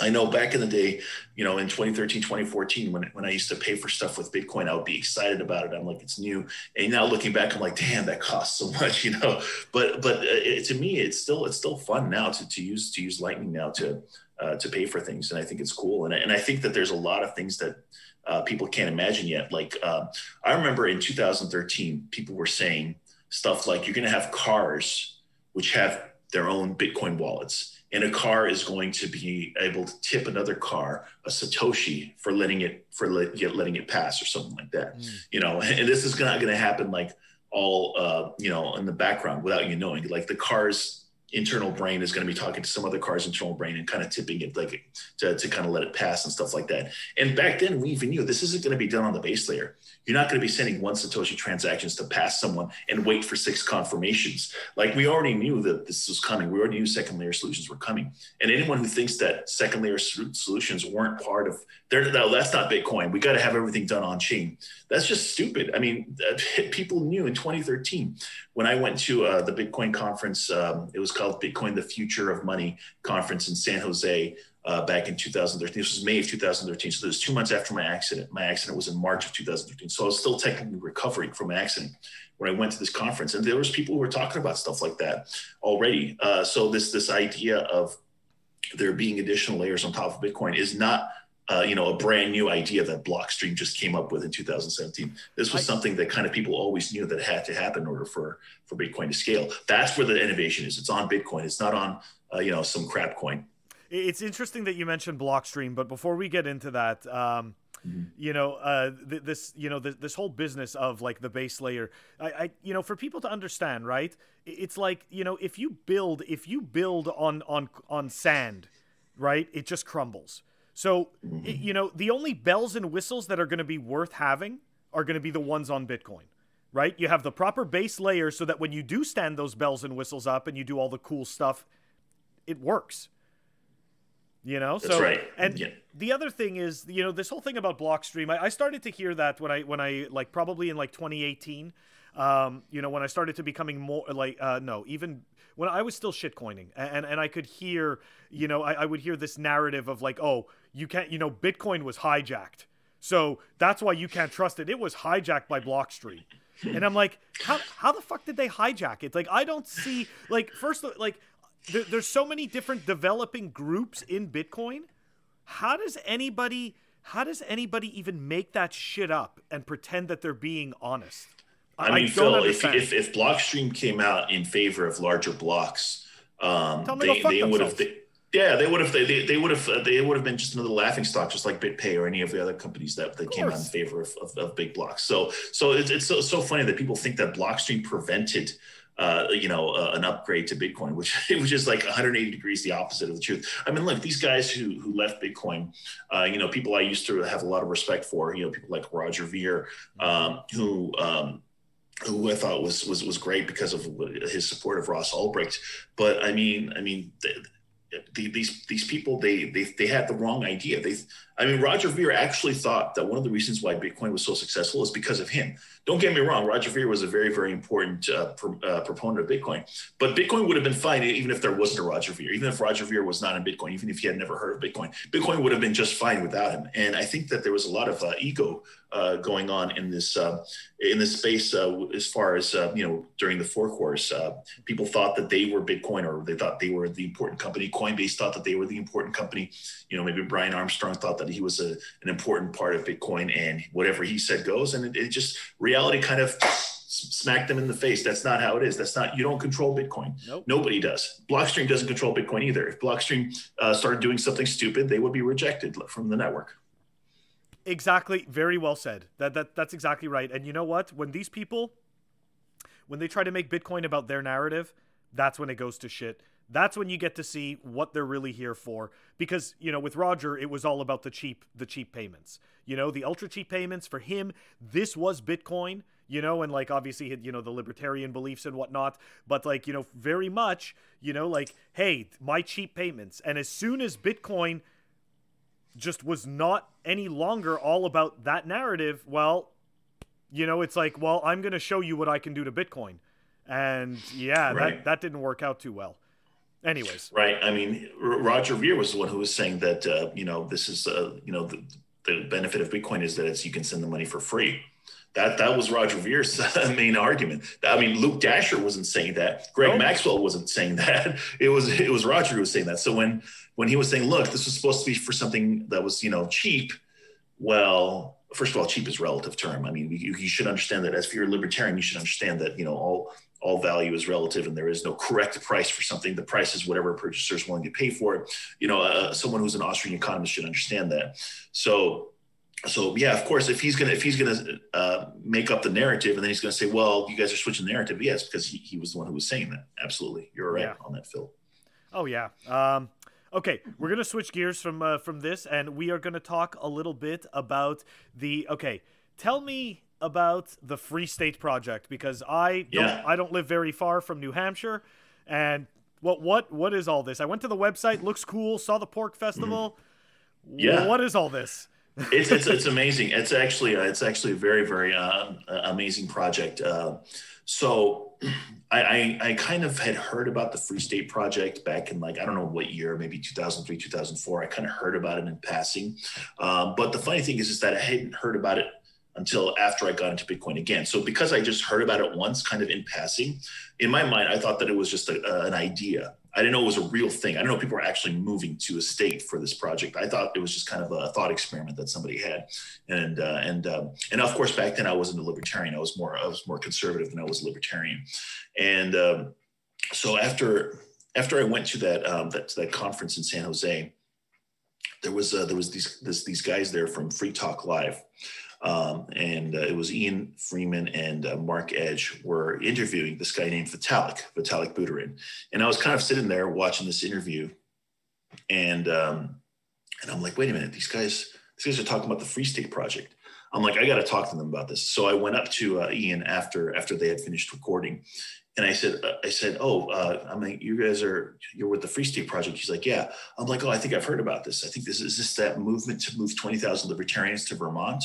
I know back in the day, you know, in 2013, 2014, when, when I used to pay for stuff with Bitcoin, I would be excited about it. I'm like, it's new. And now looking back, I'm like, damn, that costs so much, you know, but, but uh, it, to me, it's still, it's still fun now to, to use, to use lightning now to, uh, to pay for things. And I think it's cool. And, and I think that there's a lot of things that uh, people can't imagine yet. Like, uh, I remember in 2013, people were saying stuff like, you're going to have cars which have their own Bitcoin wallets and a car is going to be able to tip another car a satoshi for letting it for let, letting it pass or something like that mm. you know? And this is not going to happen like all uh, you know in the background without you knowing. Like the car's internal brain is going to be talking to some other car's internal brain and kind of tipping it like to, to kind of let it pass and stuff like that. And back then we even knew this isn't going to be done on the base layer you're not going to be sending one Satoshi transactions to pass someone and wait for six confirmations. Like we already knew that this was coming. We already knew second layer solutions were coming. And anyone who thinks that second layer solutions weren't part of no, that's not Bitcoin. We got to have everything done on chain. That's just stupid. I mean, people knew in 2013 when I went to uh, the Bitcoin conference. Um, it was called Bitcoin: The Future of Money conference in San Jose uh, back in 2013. This was May of 2013. So this was two months after my accident. My accident was in March of 2013. So I was still technically recovering from an accident when I went to this conference. And there was people who were talking about stuff like that already. Uh, so this this idea of there being additional layers on top of Bitcoin is not uh, you know, a brand new idea that Blockstream just came up with in 2017. This was something that kind of people always knew that had to happen in order for for Bitcoin to scale. That's where the innovation is. It's on Bitcoin. It's not on uh, you know some crap coin. It's interesting that you mentioned Blockstream, but before we get into that, um, mm-hmm. you know, uh, th- this, you know, th- this whole business of like the base layer, I, I, you know, for people to understand, right? It's like, you know, if you build, if you build on on on sand, right, it just crumbles. So, mm-hmm. it, you know, the only bells and whistles that are going to be worth having are going to be the ones on Bitcoin right? You have the proper base layer so that when you do stand those bells and whistles up and you do all the cool stuff, it works. You know, That's so right. and yeah. the other thing is, you know, this whole thing about Blockstream. I, I started to hear that when I when I like probably in like 2018. Um, you know, when I started to becoming more like uh, no, even when I was still shitcoining, and and I could hear, you know, I, I would hear this narrative of like, oh, you can't, you know, Bitcoin was hijacked, so that's why you can't trust it. It was hijacked by Blockstream. And I'm like, how, how the fuck did they hijack it? Like, I don't see, like, first, like, there, there's so many different developing groups in Bitcoin. How does anybody how does anybody even make that shit up and pretend that they're being honest? I, I mean, Phil, if, if, if Blockstream came out in favor of larger blocks, um, they, they would have. They, yeah, they would have. They, they would have. They would have been just another laughing stock, just like BitPay or any of the other companies that, that came out in favor of, of, of, big blocks. So, so it's, it's so, so funny that people think that Blockstream prevented uh, you know, uh, an upgrade to Bitcoin, which which is like 180 degrees the opposite of the truth. I mean, look, these guys who who left Bitcoin, uh, you know, people I used to have a lot of respect for, you know, people like Roger Ver, um, who. Um, who I thought was was was great because of his support of Ross Ulbricht, but I mean, I mean, the, these these people they they they had the wrong idea. They, I mean, Roger Ver actually thought that one of the reasons why Bitcoin was so successful is because of him don't get me wrong, Roger Ver was a very, very important uh, uh, proponent of Bitcoin. But Bitcoin would have been fine even if there wasn't a Roger Ver, even if Roger Ver was not in Bitcoin, even if he had never heard of Bitcoin. Bitcoin would have been just fine without him. And I think that there was a lot of uh, ego uh, going on in this uh, in this space uh, as far as you know during the fork wars. people thought that they were Bitcoin, or they thought they were the important company. Coinbase thought that they were the important company. You know, maybe Brian Armstrong thought that he was a, an important part of Bitcoin, and whatever he said goes. And it, it just reality kind of smacked them in the face. That's not how it is. That's not you don't control Bitcoin. Nope. Nobody does. Blockstream doesn't control Bitcoin either. If Blockstream uh, started doing something stupid, they would be rejected from the network. Exactly. Very well said. That that that's exactly right. And you know what? When these people, when they try to make Bitcoin about their narrative, that's when it goes to shit. That's when you get to see what they're really here for. Because, you know, with Roger, it was all about the cheap the cheap payments. You know, the ultra cheap payments for him, this was Bitcoin, you know, and like obviously you know, the libertarian beliefs and whatnot, but like, you know, very much, you know, like, hey, my cheap payments. And as soon as Bitcoin just was not any longer all about that narrative, well, you know, it's like, well, I'm going to show you what I can do to Bitcoin. And yeah, right. that, that didn't work out too well. Anyways. Right. I mean, Roger Ver was the one who was saying that, uh, you know, this is, uh, you know, the, the benefit of Bitcoin is that it's, you can send the money for free. That that was Roger Ver's main argument. I mean, Luke Dashjr wasn't saying that. Greg Maxwell wasn't saying that. It was it was Roger who was saying that. So when when he was saying, "Look, this was supposed to be for something that was you know cheap," well, first of all, cheap is relative term. I mean, you, you should understand that as if you're a libertarian, you should understand that you know all all value is relative and there is no correct price for something. The price is whatever a purchaser is willing to pay for it. You know, uh, someone who's an Austrian economist should understand that. So so yeah, of course, if he's gonna if he's gonna uh, make up the narrative and then he's gonna say, well, you guys are switching the narrative, yes, because he, he was the one who was saying that. Absolutely, you're right yeah. on that, Phil. Oh yeah. Um, okay, we're gonna switch gears from uh, from this, and we are gonna talk a little bit about the. Okay, tell me about the Free State Project because I don't yeah. I don't live very far from New Hampshire, and what what what is all this? I went to the website, looks cool, saw the pork festival. Mm-hmm. Yeah, what is all this? it's, it's it's amazing. It's actually uh, it's actually a very very uh, amazing project. Uh, so I, I, I kind of had heard about the Free State Project back in like I don't know what year, maybe 2003 2004. I kind of heard about it in passing, um, but the funny thing is is that I hadn't heard about it until after I got into Bitcoin again. So because I just heard about it once, kind of in passing, in my mind I thought that it was just a, an idea. I didn't know it was a real thing. I didn't know people were actually moving to a state for this project. I thought it was just kind of a thought experiment that somebody had, and uh, and um, and of course back then I wasn't a libertarian. I was more I was more conservative than I was a libertarian, and um, so after after I went to that um, that that conference in San Jose, there was uh, there was these this, these guys there from Free Talk Live. Um, and uh, it was Ian Freeman and uh, Mark Edge were interviewing this guy named Vitalik, Vitalik Buterin. And I was kind of sitting there watching this interview, and um, and I'm like, wait a minute, these guys, these guys are talking about the Free State Project. I'm like, I got to talk to them about this. So I went up to uh, Ian after after they had finished recording, and I said, uh, I said, oh, uh, I mean, you guys are you're with the Free State Project. He's like, yeah. I'm like, oh, I think I've heard about this. I think this is this that movement to move twenty thousand libertarians to Vermont.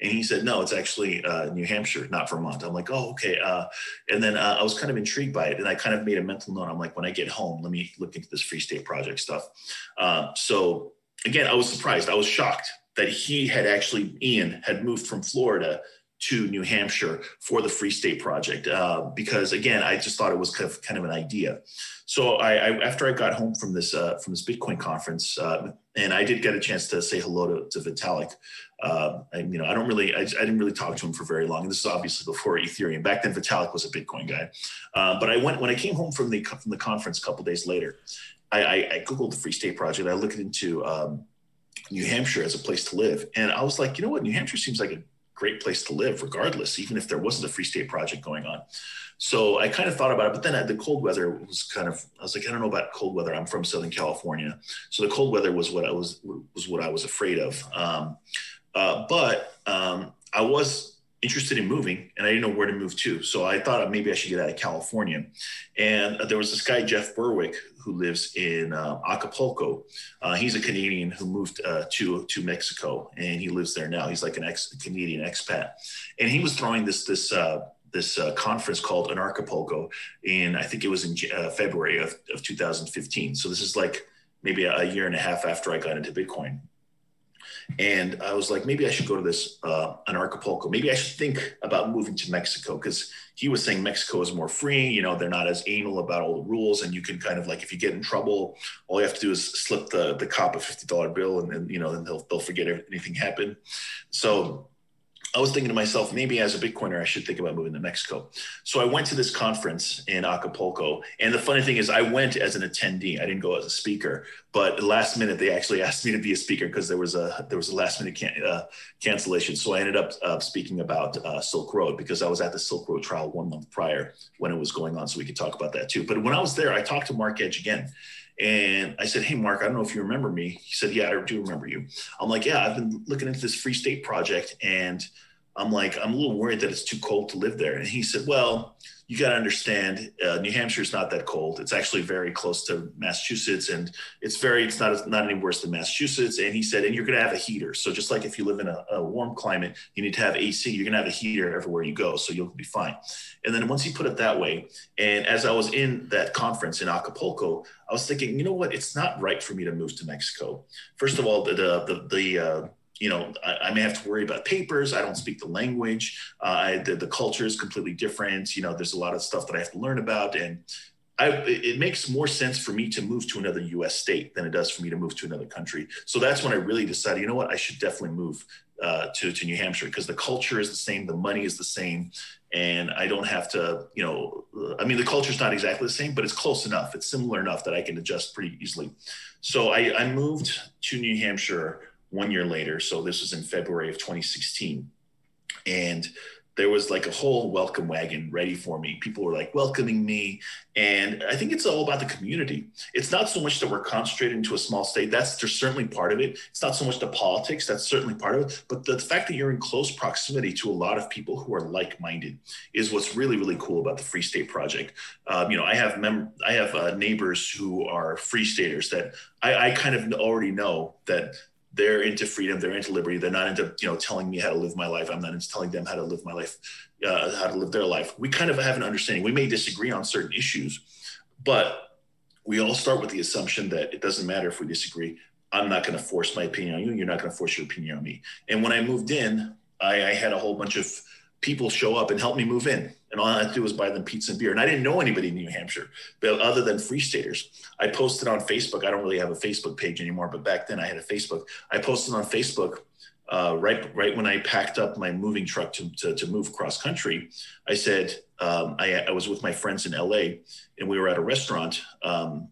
And he said, no, it's actually uh, New Hampshire, not Vermont. I'm like, oh, okay. Uh, and then uh, I was kind of intrigued by it. And I kind of made a mental note. I'm like, when I get home, let me look into this Free State Project stuff. Uh, so again, I was surprised. I was shocked that he had actually, Ian had moved from Florida to New Hampshire for the Free State Project uh, because again, I just thought it was kind of, kind of an idea. So I, I, after I got home from this uh, from this Bitcoin conference, uh, and I did get a chance to say hello to, to Vitalik. Uh, and you know, I don't really, I, I, didn't really talk to him for very long. This is obviously before Ethereum. Back then, Vitalik was a Bitcoin guy. Uh, but I went when I came home from the from the conference a couple days later. I, I, I, googled the Free State Project. I looked into um, New Hampshire as a place to live, and I was like, you know what, New Hampshire seems like a great place to live, regardless, even if there wasn't a Free State Project going on. So I kind of thought about it, but then the cold weather was kind of, I was like, I don't know about cold weather. I'm from Southern California. So the cold weather was what I was, was what I was afraid of. Um, uh, but um, I was interested in moving and I didn't know where to move to. So I thought maybe I should get out of California. And uh, there was this guy, Jeff Berwick, who lives in uh, Acapulco. Uh, he's a Canadian who moved uh, to, to Mexico and he lives there now. He's like an ex Canadian expat. And he was throwing this, this, uh, this uh, conference called Anarchapulco in, I think it was in February of, of 2015. So this is like maybe a year and a half after I got into Bitcoin. And I was like, maybe I should go to this uh, Anarchapulco. Maybe I should think about moving to Mexico because he was saying Mexico is more free. You know, they're not as anal about all the rules, and you can kind of like if you get in trouble, all you have to do is slip the the cop a fifty dollar bill, and then you know then they'll they'll forget anything happened. So I was thinking to myself, maybe as a Bitcoiner, I should think about moving to Mexico. So I went to this conference in Acapulco. And the funny thing is, I went as an attendee. I didn't go as a speaker. But last minute, they actually asked me to be a speaker because there was a there was a last minute can, uh, cancellation. So I ended up uh, speaking about uh, Silk Road because I was at the Silk Road trial one month prior when it was going on. So we could talk about that too. But when I was there, I talked to Mark Edge again. And I said, Hey, Mark, I don't know if you remember me. He said, Yeah, I do remember you. I'm like, Yeah, I've been looking into this Free State project. And I'm like, I'm a little worried that it's too cold to live there. And he said, Well, you got to understand, uh, New Hampshire is not that cold. It's actually very close to Massachusetts, and it's very, it's not not any worse than Massachusetts. And he said, and you're going to have a heater. So just like if you live in a, a warm climate, you need to have AC. You're going to have a heater everywhere you go, so you'll be fine. And then once he put it that way, and as I was in that conference in Acapulco, I was thinking, you know what? It's not right for me to move to Mexico. First of all, the the the, the uh, you know, I, I, may have to worry about papers. I don't speak the language. Uh, I, the, the culture is completely different. You know, there's a lot of stuff that I have to learn about. And I, it makes more sense for me to move to another US state than it does for me to move to another country. So that's when I really decided, you know what, I should definitely move uh, to, to New Hampshire because the culture is the same, the money is the same. And I don't have to, you know, I mean, the culture is not exactly the same, but it's close enough. It's similar enough that I can adjust pretty easily. So I, I moved to New Hampshire one year later. So this was in February of 2016. And there was like a whole welcome wagon ready for me. People were like welcoming me. And I think it's all about the community. It's not so much that we're concentrated into a small state. That's certainly part of it. It's not so much the politics. That's certainly part of it. But the fact that you're in close proximity to a lot of people who are like-minded is what's really, really cool about the Free State Project. Um, you know, I have mem- I have uh, neighbors who are free staters that I, I kind of already know that they're into freedom they're into liberty they're not into you know telling me how to live my life. I'm not into telling them how to live my life uh, how to live their life. We kind of have an understanding. We may disagree on certain issues but we all start with the assumption that it doesn't matter if we disagree. I'm not going to force my opinion on you you're not going to force your opinion on me. And when i moved in I, I had a whole bunch of people show up and help me move in. And all I had to do was buy them pizza and beer. And I didn't know anybody in New Hampshire, but other than free staters. I posted on Facebook. I don't really have a Facebook page anymore, but back then I had a Facebook. I posted on Facebook uh, right right when I packed up my moving truck to, to, to move cross country. I said um, I, I, was with my friends in LA and we were at a restaurant. Um,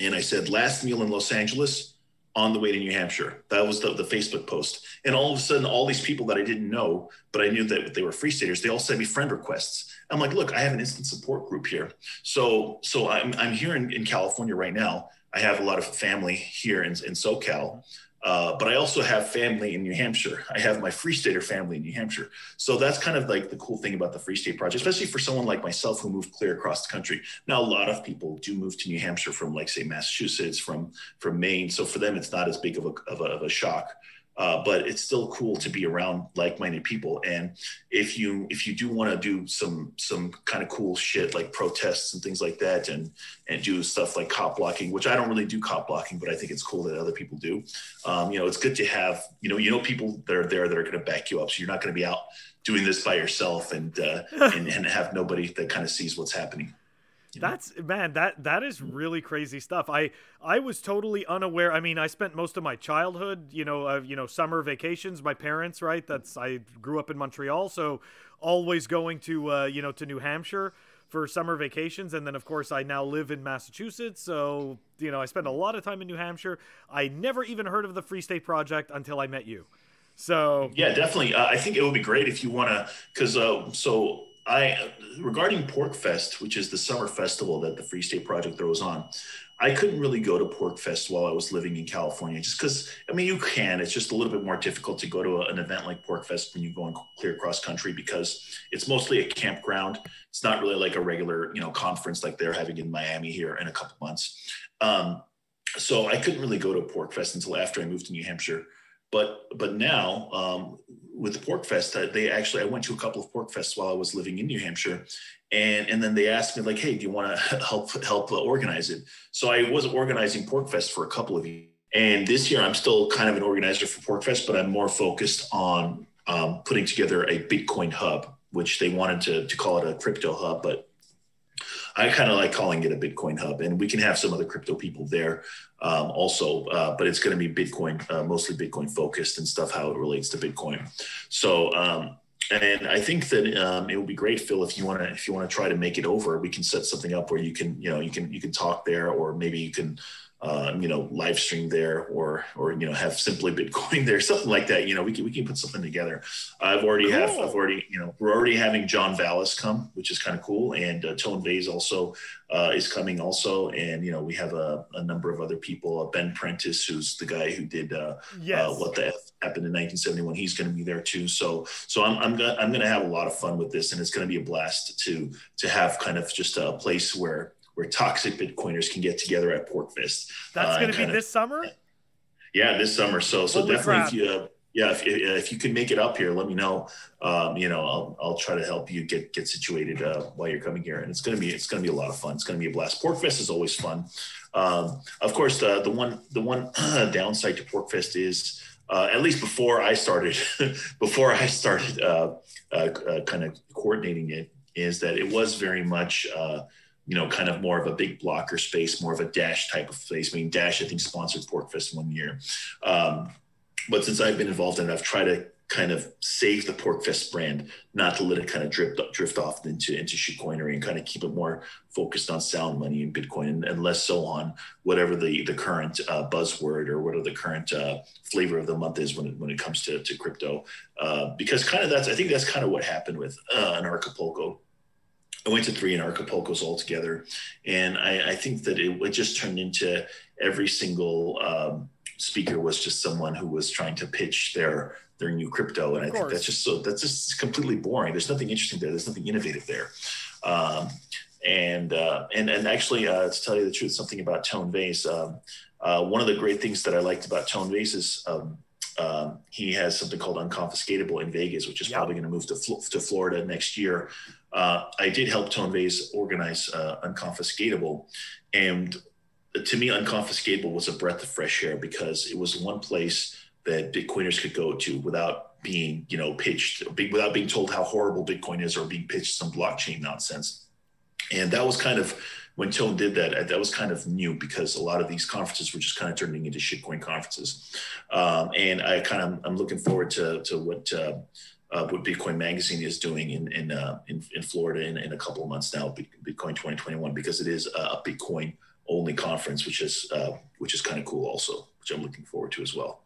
and I said, last meal in Los Angeles, on the way to New Hampshire. That was the, the Facebook post. And all of a sudden, all these people that I didn't know, but I knew that they were free staters, they all sent me friend requests. I'm like, look, I have an instant support group here. So, so I'm, I'm here in, in California right now. I have a lot of family here in, in SoCal. Uh, but I also have family in New Hampshire. I have my Free Stater family in New Hampshire. So that's kind of like the cool thing about the Free State Project, especially for someone like myself who moved clear across the country. Now, a lot of people do move to New Hampshire from, like, say, Massachusetts, from from Maine. So for them, it's not as big of a, of a, of a shock uh, but it's still cool to be around like-minded people. And if you if you do want to do some some kind of cool shit like protests and things like that and and do stuff like cop blocking which i don't really do cop blocking but i think it's cool that other people do. Um, you know it's good to have you know you know people that are there that are going to back you up so you're not going to be out doing this by yourself and uh, and, and have nobody that kind of sees what's happening that's man, that that is really crazy stuff. I I was totally unaware. I mean, I spent most of my childhood, you know, uh, you know, summer vacations. My parents, right? That's I grew up in Montreal, so always going to uh, you know to New Hampshire for summer vacations, and then of course I now live in Massachusetts, so you know I spend a lot of time in New Hampshire. I never even heard of the Free State Project until I met you. So yeah, definitely. Uh, I think it would be great if you want to, because uh, so I regarding PorcFest, which is the summer festival that the Free State Project throws on. I couldn't really go to PorcFest while I was living in California, just because I mean you can. It's just a little bit more difficult to go to a, an event like PorcFest when you go and clear cross country because it's mostly a campground. It's not really like a regular you know conference like they're having in Miami here in a couple months. Um, so I couldn't really go to PorcFest until after I moved to New Hampshire. But but now um, with PorcFest, uh, they actually I went to a couple of PorcFests while I was living in New Hampshire, and and then they asked me like, hey, do you want to help help organize it? So I was organizing PorcFest for a couple of years And this year, I'm still kind of an organizer for PorcFest, but I'm more focused on um, putting together a Bitcoin hub, which they wanted to, to call it a crypto hub, but I kind of like calling it a Bitcoin hub, and we can have some other crypto people there um, also, uh, but it's going to be Bitcoin, uh, mostly Bitcoin focused and stuff how it relates to Bitcoin. So, um, and I think that um, it would be great, Phil, if you want to if you want to try to make it over, we can set something up where you can you know you can you can talk there, or maybe you can um, you know, live stream there or, or, you know, have simply Bitcoin there, something like that. You know, we can, we can put something together. I've already cool. have, I've already, you know, we're already having John Vallis come, which is kind of cool. And uh, Tone Vays also uh, is coming also. And, you know, we have a, a number of other people, uh, Ben Prentice, who's the guy who did uh, yes. Uh, what the F happened in 1971. He's going to be there too. So, so I'm, I'm going to, I'm going to have a lot of fun with this and it's going to be a blast to, to have kind of just a place where, where toxic Bitcoiners can get together at PorcFest. That's uh, going to be this summer. Yeah, this summer. So so Holy definitely, if you, uh, yeah, if, if you can make it up here, let me know. Um, you know, I'll, I'll try to help you get get situated uh, while you're coming here, and it's gonna be it's gonna be a lot of fun. It's gonna be a blast. PorcFest is always fun. Um, of course, the the one the one downside to PorcFest is. Uh, at least before I started, before I started uh, uh, uh kind of coordinating it, is that it was very much uh, you know, kind of more of a big blocker space, more of a Dash type of space. I mean, Dash, I think, sponsored PorcFest one year. Um, but since I've been involved in it, I've tried to kind of save the PorcFest brand, not to let it kind of drift drift off into into shitcoinery and kind of keep it more focused on sound money and Bitcoin and, and less so on whatever the the current uh, buzzword or whatever the current uh, flavor of the month is when it, when it comes to, to crypto. Uh, because kind of that's I think that's kind of what happened with uh, Anarchapulco I went to three in Anarchapulcos altogether, and I, I think that it, it, just turned into every single um, speaker was just someone who was trying to pitch their their new crypto, and of I course. think that's just so that's just completely boring. There's nothing interesting there. There's nothing innovative there. Um, and uh, and and actually, uh, to tell you the truth, something about Tone Vays. Um, uh, one of the great things that I liked about Tone Vays is um, um, he has something called Unconfiscatable in Vegas, which is yep. probably going to move to, to Florida next year. Uh, I did help Tone Vays organize uh, Unconfiscatable. And to me, Unconfiscatable was a breath of fresh air because it was one place that Bitcoiners could go to without being, you know, pitched, without being told how horrible Bitcoin is or being pitched some blockchain nonsense. And that was kind of when Tone did that, that was kind of new because a lot of these conferences were just kind of turning into shitcoin conferences. Um, and I kind of, I'm looking forward to, to what, uh, uh, what Bitcoin Magazine is doing in in uh, in, in, Florida in, in a couple of months now, Bitcoin 2021, because it is a Bitcoin only conference, which is uh, which is kind of cool, also, which I'm looking forward to as well.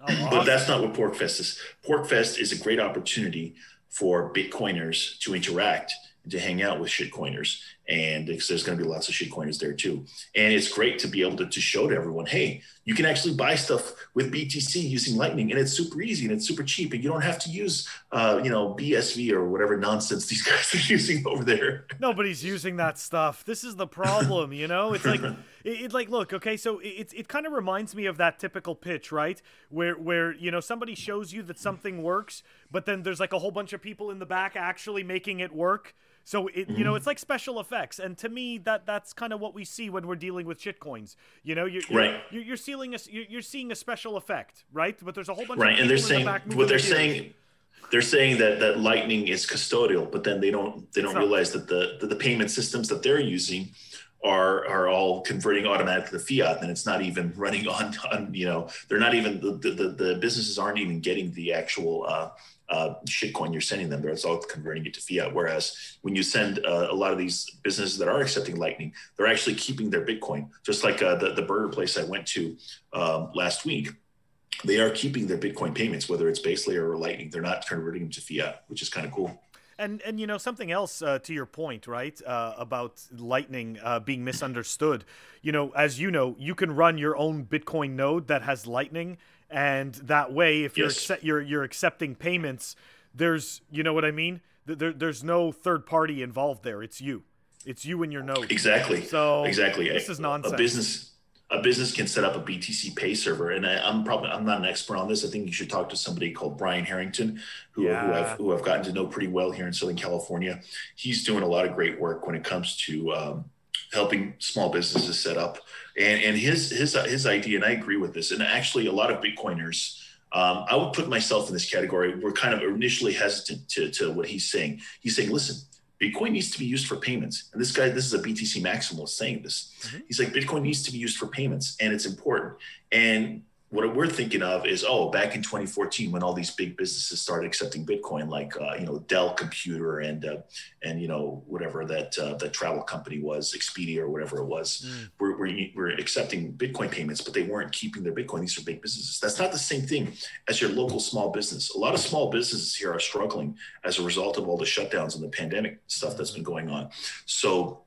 Oh, awesome. But that's not what PorcFest is. PorcFest is a great opportunity for Bitcoiners to interact and to hang out with shitcoiners and there's going to be lots of shitcoiners there too. And it's great to be able to, to show to everyone, hey, you can actually buy stuff with BTC using Lightning, and it's super easy and it's super cheap, and you don't have to use, uh, you know, BSV or whatever nonsense these guys are using over there. Nobody's using that stuff. This is the problem, you know. It's like, it, it like, look, okay, so it it kind of reminds me of that typical pitch, right? Where where you know somebody shows you that something works, but then there's like a whole bunch of people in the back actually making it work so it you know it's like special effects, and to me that that's kind of what we see when we're dealing with shitcoins. You know, you're right. You're, you're seeing a you're seeing a special effect, right? But there's a whole bunch right, of and they're saying the what they're saying. They're saying that that Lightning is custodial, but then they don't they don't realize that the, the the payment systems that they're using are are all converting automatically to fiat and it's not even running on on you know they're not even the the, the businesses aren't even getting the actual uh, uh, shitcoin you're sending them, it's all converting it to fiat. Whereas when you send uh, a lot of these businesses that are accepting Lightning, they're actually keeping their Bitcoin. Just like uh, the, the burger place I went to um, last week, they are keeping their Bitcoin payments, whether it's base layer or Lightning. They're not converting them to fiat, which is kind of cool. And and you know something else uh, to your point, right? Uh, about Lightning uh, being misunderstood. You know, as you know, you can run your own Bitcoin node that has Lightning, and that way if you're yes. you're you're accepting payments there's you know what i mean? There, there's no third party involved there. It's you. It's you and your node. Exactly. So exactly. this is nonsense. a business a business can set up a BTCPay Server and I, am probably i'm not an expert on this. I think you should talk to somebody called brian harrington who, yeah. who i've who i've gotten to know pretty well here in southern california. He's doing a lot of great work when it comes to um, helping small businesses set up. And, and his his his idea, and I agree with this. And actually, a lot of Bitcoiners, um, I would put myself in this category. We're kind of initially hesitant to, to what he's saying. He's saying, listen, Bitcoin needs to be used for payments. And this guy, this is a BTC maximalist saying this. Mm-hmm. He's like, Bitcoin needs to be used for payments and it's important. And what we're thinking of is oh back in 2014 when all these big businesses started accepting bitcoin like uh, you know dell computer and uh, and you know whatever that uh, that travel company was expedia or whatever it was mm. we're, we're, we're, accepting bitcoin payments but they weren't keeping their bitcoin. These are big businesses. That's not the same thing as your local small business. A lot of small businesses here are struggling as a result of all the shutdowns and the pandemic stuff that's been going on. So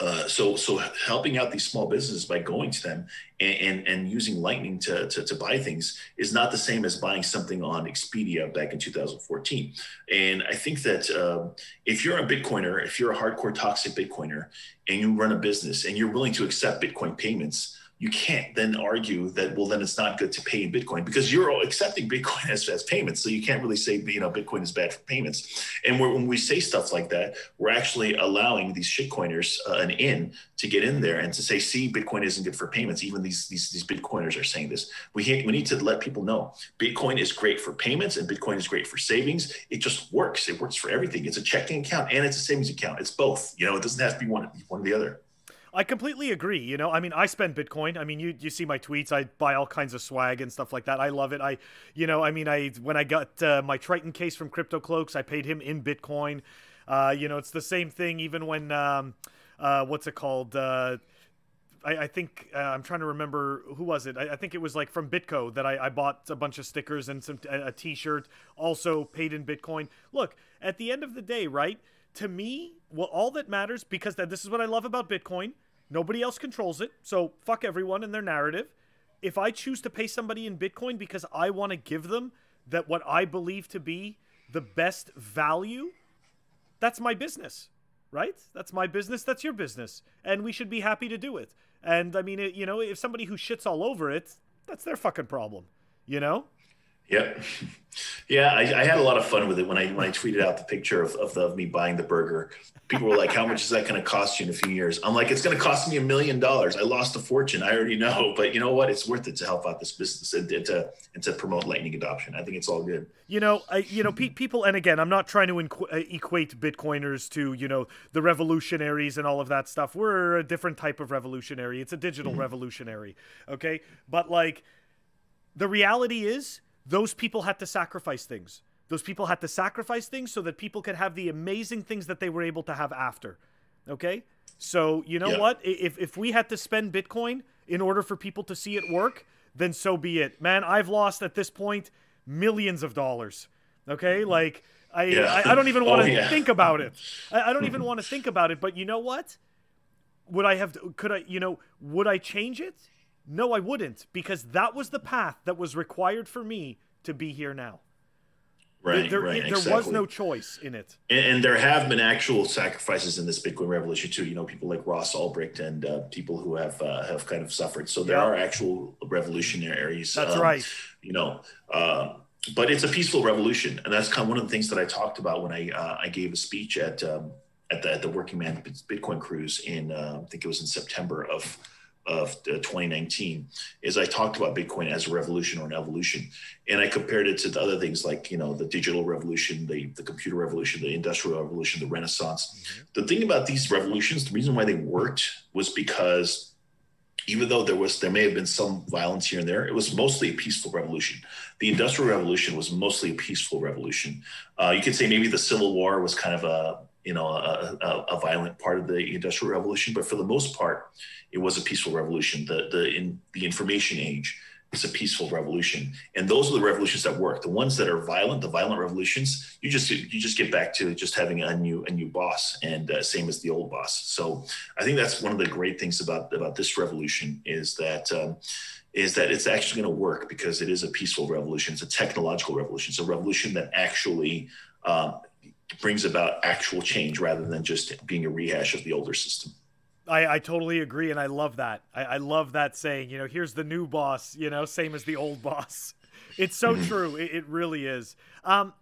uh, so so helping out these small businesses by going to them and, and, and using lightning to, to, to, buy things is not the same as buying something on expedia back in 2014 and i think that uh, if you're a bitcoiner if you're a hardcore toxic bitcoiner and you run a business and you're willing to accept bitcoin payments you can't then argue that well then it's not good to pay in bitcoin because you're accepting bitcoin as, as payments. So you can't really say you know bitcoin is bad for payments. And when we say stuff like that we're actually allowing these shitcoiners uh, an in to get in there and to say see bitcoin isn't good for payments. Even these these, these bitcoiners are saying this. We, we need to let people know bitcoin is great for payments and bitcoin is great for savings. It just works. It works for everything. It's a checking account and it's a savings account. It's both. You know it doesn't have to be one one or the other I completely agree. You know, I mean, I spend Bitcoin. I mean, you you see my tweets. I buy all kinds of swag and stuff like that. I love it. I, you know, I mean, I when I got uh, my Triton case from CryptoCloaks, I paid him in Bitcoin. Uh, you know, it's the same thing. Even when, um, uh, what's it called? Uh, I, I, think uh, I'm trying to remember who was it. I, I, think it was like from Bitco that I, I bought a bunch of stickers and some a, a T-shirt. Also paid in Bitcoin. Look, at the end of the day, right? To me, well, all that matters because this is what I love about Bitcoin Nobody else controls it, so fuck everyone and their narrative. If I choose to pay somebody in Bitcoin because I want to give them that what I believe to be the best value, that's my business, right? That's my business. That's your business, and we should be happy to do it. And I mean, it, you know, if somebody who shits all over it, that's their fucking problem, you know. Yep. Yeah, I, I, had a lot of fun with it when I when I tweeted out the picture of, of, the, of me buying the burger. People were like, "How much is that going to cost you in a few years?" I'm like, "It's going to cost me a million dollars. I lost a fortune. I already know, but you know what? It's worth it to help out this business and, and to and to promote Lightning adoption. I think it's all good." You know, I, you know, pe- people, and again, I'm not trying to inqu- uh, equate Bitcoiners to you know the revolutionaries and all of that stuff. We're a different type of revolutionary. It's a digital mm-hmm. revolutionary, okay? But like, the reality is those people had to sacrifice things. Those people had to sacrifice things so that people could have the amazing things that they were able to have after. Okay? So, you know yeah. what? If, if we had to spend Bitcoin in order for people to see it work, then so be it. Man, I've lost at this point millions of dollars. Okay? Mm-hmm. Like, I, yeah. I, I, don't even want to oh, yeah. think about it. I, I don't even want to think about it. But you know what? Would I have, could I, you know, would I change it? No, I wouldn't, because that was the path that was required for me to be here now. Right, there, right. There exactly. was no choice in it. And, and, there have been actual sacrifices in this Bitcoin revolution too. You know, people like Ross Ulbricht and uh, people who have uh, have kind of suffered. So there are actual revolutionaries. That's um, right. You know, uh, but it's a peaceful revolution, and that's kind of one of the things that I talked about when I uh, I gave a speech at um, at the, at the Working Man Bitcoin Cruise in uh, I think it was in September of of 2019 is I talked about Bitcoin as a revolution or an evolution. And I compared it to the other things like, you know, the digital revolution, the, the computer revolution, the industrial revolution, the renaissance. Mm-hmm. The thing about these revolutions, the reason why they worked was because even though there was there may have been some violence here and there, it was mostly a peaceful revolution. The industrial revolution was mostly a peaceful revolution. Uh, you could say maybe the Civil War was kind of a you know a, a, a, violent part of the industrial revolution, but for the most part, it was a peaceful revolution. The the in the information age is a peaceful revolution, and those are the revolutions that work. The ones that are violent, the violent revolutions, you just you just get back to just having a new a new boss, and uh, same as the old boss. So I think that's one of the great things about about this revolution is that. Um, is that it's actually going to work because it is a peaceful revolution. It's a technological revolution. It's a revolution that actually um, brings about actual change rather than just being a rehash of the older system. I, I totally agree, and I love that. I, I love that saying. You know, here's the new boss. You know, same as the old boss. It's so mm-hmm. true. It, it, really is. Um,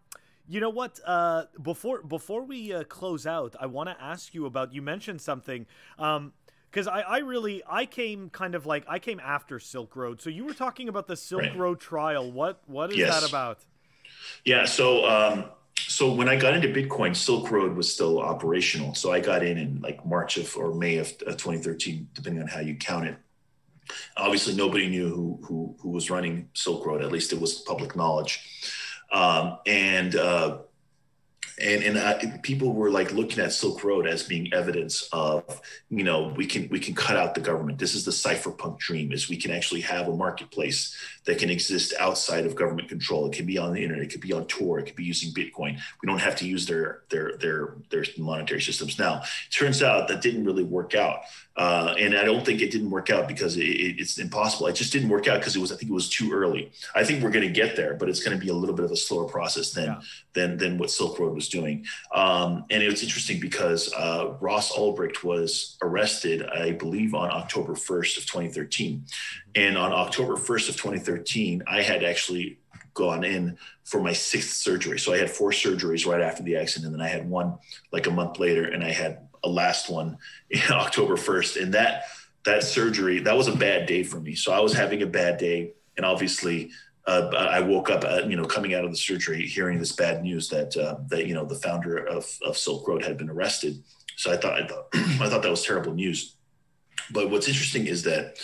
you know what? Uh, before before we uh, close out, I want to ask you about. You mentioned something. Um, because I, I really I came kind of like I came after Silk Road. So you were talking about the Silk right. Road trial. What what is yes. that about? Yeah, so um, so when I got into Bitcoin, Silk Road was still operational. So I got in in like March of or May of 2013, depending on how you count it. Obviously, nobody knew who who, who was running Silk Road. At least it was public knowledge. Um, and uh, and and I, people were like looking at Silk Road as being evidence of you know we can we can cut out the government. This is the cypherpunk dream: is we can actually have a marketplace that can exist outside of government control. It can be on the internet, it could be on Tor, it could be using Bitcoin. We don't have to use their their their their monetary systems. Now, it turns out that didn't really work out. Uh, and I don't think it didn't work out because it, it, it's impossible. It just didn't work out because it was I think it was too early. I think we're going to get there, but it's going to be a little bit of a slower process than yeah. Than than what Silk Road was doing. Um, and it was interesting because uh, Ross Ulbricht was arrested, I believe, on October 1st of 2013, and on October 1st of 2013, I had actually gone in for my sixth surgery. So I had four surgeries right after the accident, and then I had one like a month later, and I had a last one in October 1st. And that that surgery, that was a bad day for me. So I was having a bad day. And obviously, uh, I woke up, uh, you know, coming out of the surgery, hearing this bad news that uh, that you know the founder of, of Silk Road had been arrested. So I thought I thought I thought that was terrible news. But what's interesting is that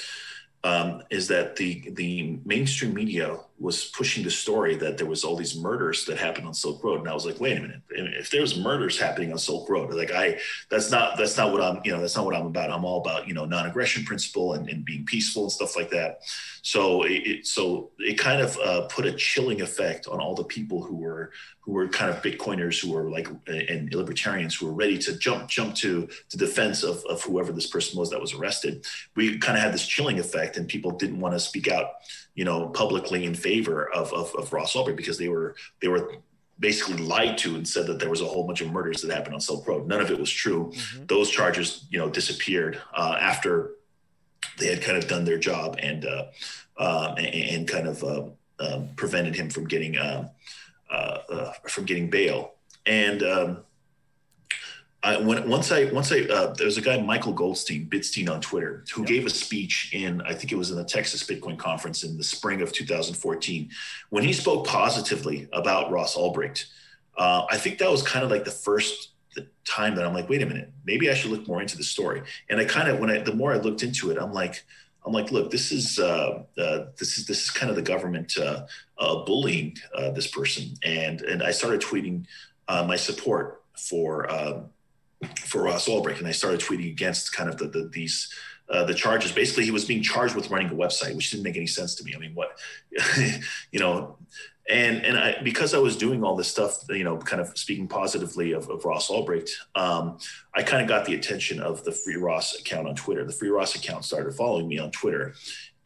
um, is that the the mainstream media was pushing the story that there was all these murders that happened on Silk Road, and I was like, wait a minute, if there's murders happening on Silk Road, like I, that's not that's not what I'm, you know, that's not what I'm about. I'm all about you know non-aggression principle and, and being peaceful and stuff like that. So it so it kind of uh, put a chilling effect on all the people who were who were kind of Bitcoiners who were like and libertarians who were ready to jump jump to the defense of, of whoever this person was that was arrested. We kind of had this chilling effect, and people didn't want to speak out you know, publicly in favor of, of, of Ross Ulbricht because they were they were basically lied to and said that there was a whole bunch of murders that happened on Silk Road. None of it was true. Mm-hmm. Those charges, you know, disappeared uh, after they had kind of done their job and uh, uh, and, and, kind of uh, um, prevented him from getting uh, uh, from getting bail. And um, I, when, once I once I uh, there was a guy Michael Goldstein Bitstein on Twitter who yep. gave a speech in I think it was in the Texas Bitcoin conference in the spring of 2014 when he spoke positively about Ross Ulbricht. Uh, I think that was kind of like the first the time that I'm like, wait a minute, maybe I should look more into the story. And I kind of when I the more I looked into it, I'm like, I'm like, look, this is uh, uh, this is this is kind of the government uh, uh bullying uh, this person, and and I started tweeting uh, my support for um, for Ross Ulbricht, and I started tweeting against kind of the, the these uh, the charges. Basically, he was being charged with running a website, which didn't make any sense to me. I mean, what you know, and and I because I was doing all this stuff, you know, kind of speaking positively of, of Ross Ulbricht, um, I kind of got the attention of the Free Ross account on Twitter. The Free Ross account started following me on Twitter,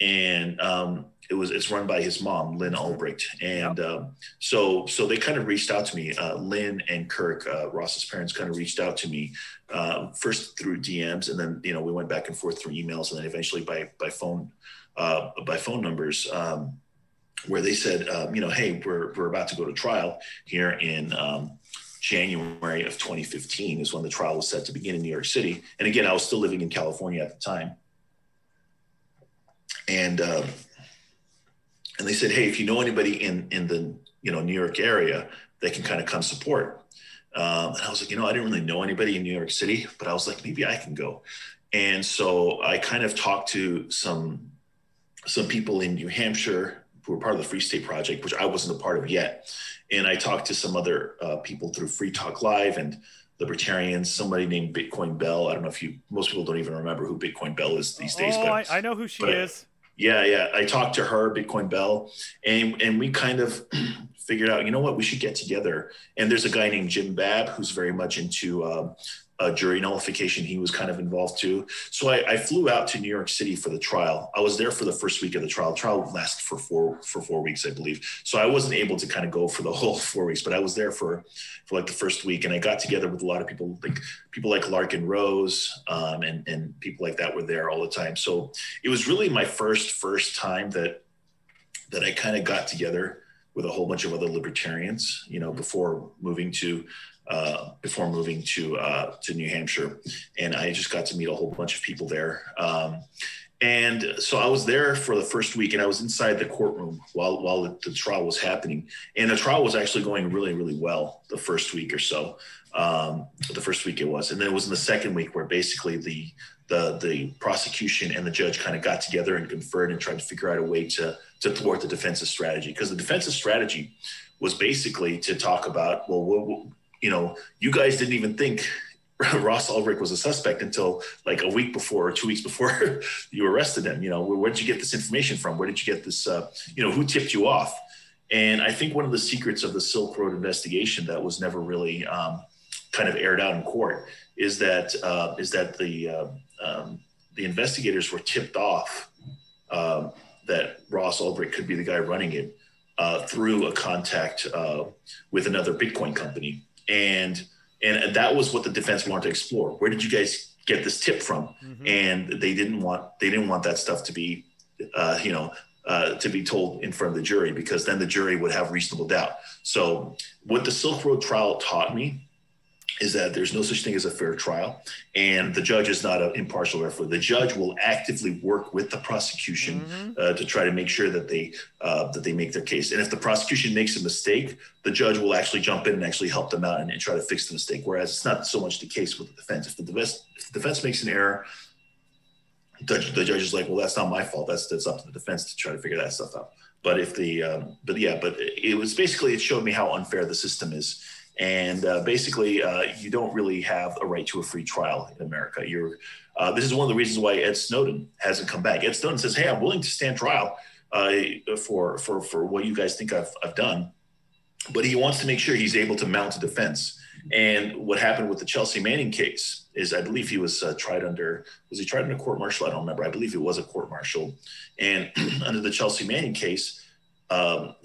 and um, it was it's run by his mom, Lynn Ulbricht, and yep. um, so so they kind of reached out to me. Uh, Lynn and Kirk, uh, Ross's parents, kind of reached out to me uh, first through DMs, and then you know we went back and forth through emails, and then eventually by by phone uh, by phone numbers. Um, where they said, um, you know, hey, we're, we're about to go to trial here in um, January of 2015 is when the trial was set to begin in New York City. And again, I was still living in California at the time. And and they said, hey, if you know anybody in in the you know New York area, they can kind of come support. Um, and I was like, you know, I didn't really know anybody in New York City, but I was like, maybe I can go. And so I kind of talked to some some people in New Hampshire who were part of the Free State Project, which I wasn't a part of yet. And I talked to some other uh, people through Free Talk Live and libertarians, somebody named Bitcoin Belle. I don't know if you, most people don't even remember who Bitcoin Belle is these days. Oh, but, I, I know who she is. Yeah, yeah. I talked to her, Bitcoin Belle, and and we kind of figured out, you know what, we should get together. And there's a guy named Jim Babb who's very much into um, uh, jury nullification. He was kind of involved too. So I, I, flew out to New York City for the trial. I was there for the first week of the trial. The trial lasted for four for four weeks, I believe. So I wasn't able to kind of go for the whole four weeks, but I was there for for like the first week, and I got together with a lot of people, like people like Larken Rose, um, and and people like that were there all the time. So it was really my first first time that that I kind of got together with a whole bunch of other libertarians, you know, before moving to uh, before moving to uh, to New Hampshire, and I just got to meet a whole bunch of people there. Um, and so I was there for the first week, and I was inside the courtroom while while the, the, trial was happening. And the trial was actually going really, really well the first week or so. Um, the first week it was, and then it was in the second week where basically the the the prosecution and the judge kind of got together and conferred and tried to figure out a way to to thwart the defensive strategy because the defensive strategy was basically to talk about well, what, you know, you guys didn't even think Ross Ulbricht was a suspect until like a week before or two weeks before you arrested him. You know, where, where, did you get this information from? Where did you get this? Uh, you know, who tipped you off? And I think one of the secrets of the Silk Road investigation that was never really um, kind of aired out in court is that uh, is that the uh, um, the investigators were tipped off um, that Ross Ulbricht could be the guy running it uh, through a contact uh, with another Bitcoin company, and and that was what the defense wanted to explore. Where did you guys get this tip from? Mm-hmm. And they didn't want they didn't want that stuff to be, uh, you know, uh, to be told in front of the jury because then the jury would have reasonable doubt. So what the Silk Road trial taught me is that there's no such thing as a fair trial, and the judge is not an impartial referee. The judge will actively work with the prosecution mm-hmm. uh, to try to make sure that they uh, that they make their case. And if the prosecution makes a mistake, the judge will actually jump in and actually help them out and, and try to fix the mistake. Whereas it's not so much the case with the defense. If the defense if the defense makes an error, the, the judge is like, well, that's not my fault. That's that's up to the defense to try to figure that stuff out. But if the um, but yeah, but it was basically it showed me how unfair the system is and uh, basically, uh, you don't really have a right to a free trial in America. You're, uh, this is one of the reasons why Ed Snowden hasn't come back. Ed Snowden says, "Hey, I'm willing to stand trial uh, for for for what you guys think I've I've done," but he wants to make sure he's able to mount a defense. And what happened with the Chelsea Manning case is, I believe he was uh, tried under was he tried in a court martial? I don't remember. I believe it was a court martial, and under the Chelsea Manning case. Um,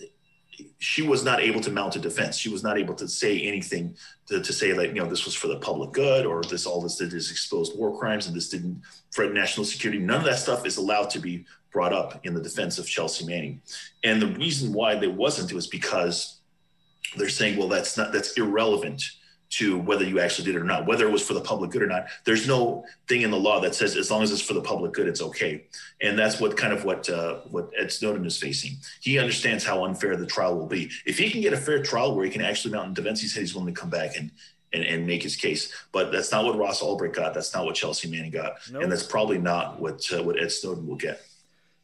she was not able to mount a defense. She was not able to say anything to, to, say like, you know, this was for the public good or this, all this did is exposed war crimes and this didn't threaten national security. None of that stuff is allowed to be brought up in the defense of Chelsea Manning. And the reason why there wasn't was because they're saying, well, that's not, that's irrelevant to whether you actually did it or not, whether it was for the public good or not. There's no thing in the law that says as long as it's for the public good, it's okay. And that's what kind of what uh, what Ed Snowden is facing. He understands how unfair the trial will be. If he can get a fair trial where he can actually mount defense, he said he's willing to come back and and, and make his case. But that's not what Ross Ulbricht got. That's not what Chelsea Manning got, nope. and that's probably not what uh, what Ed Snowden will get.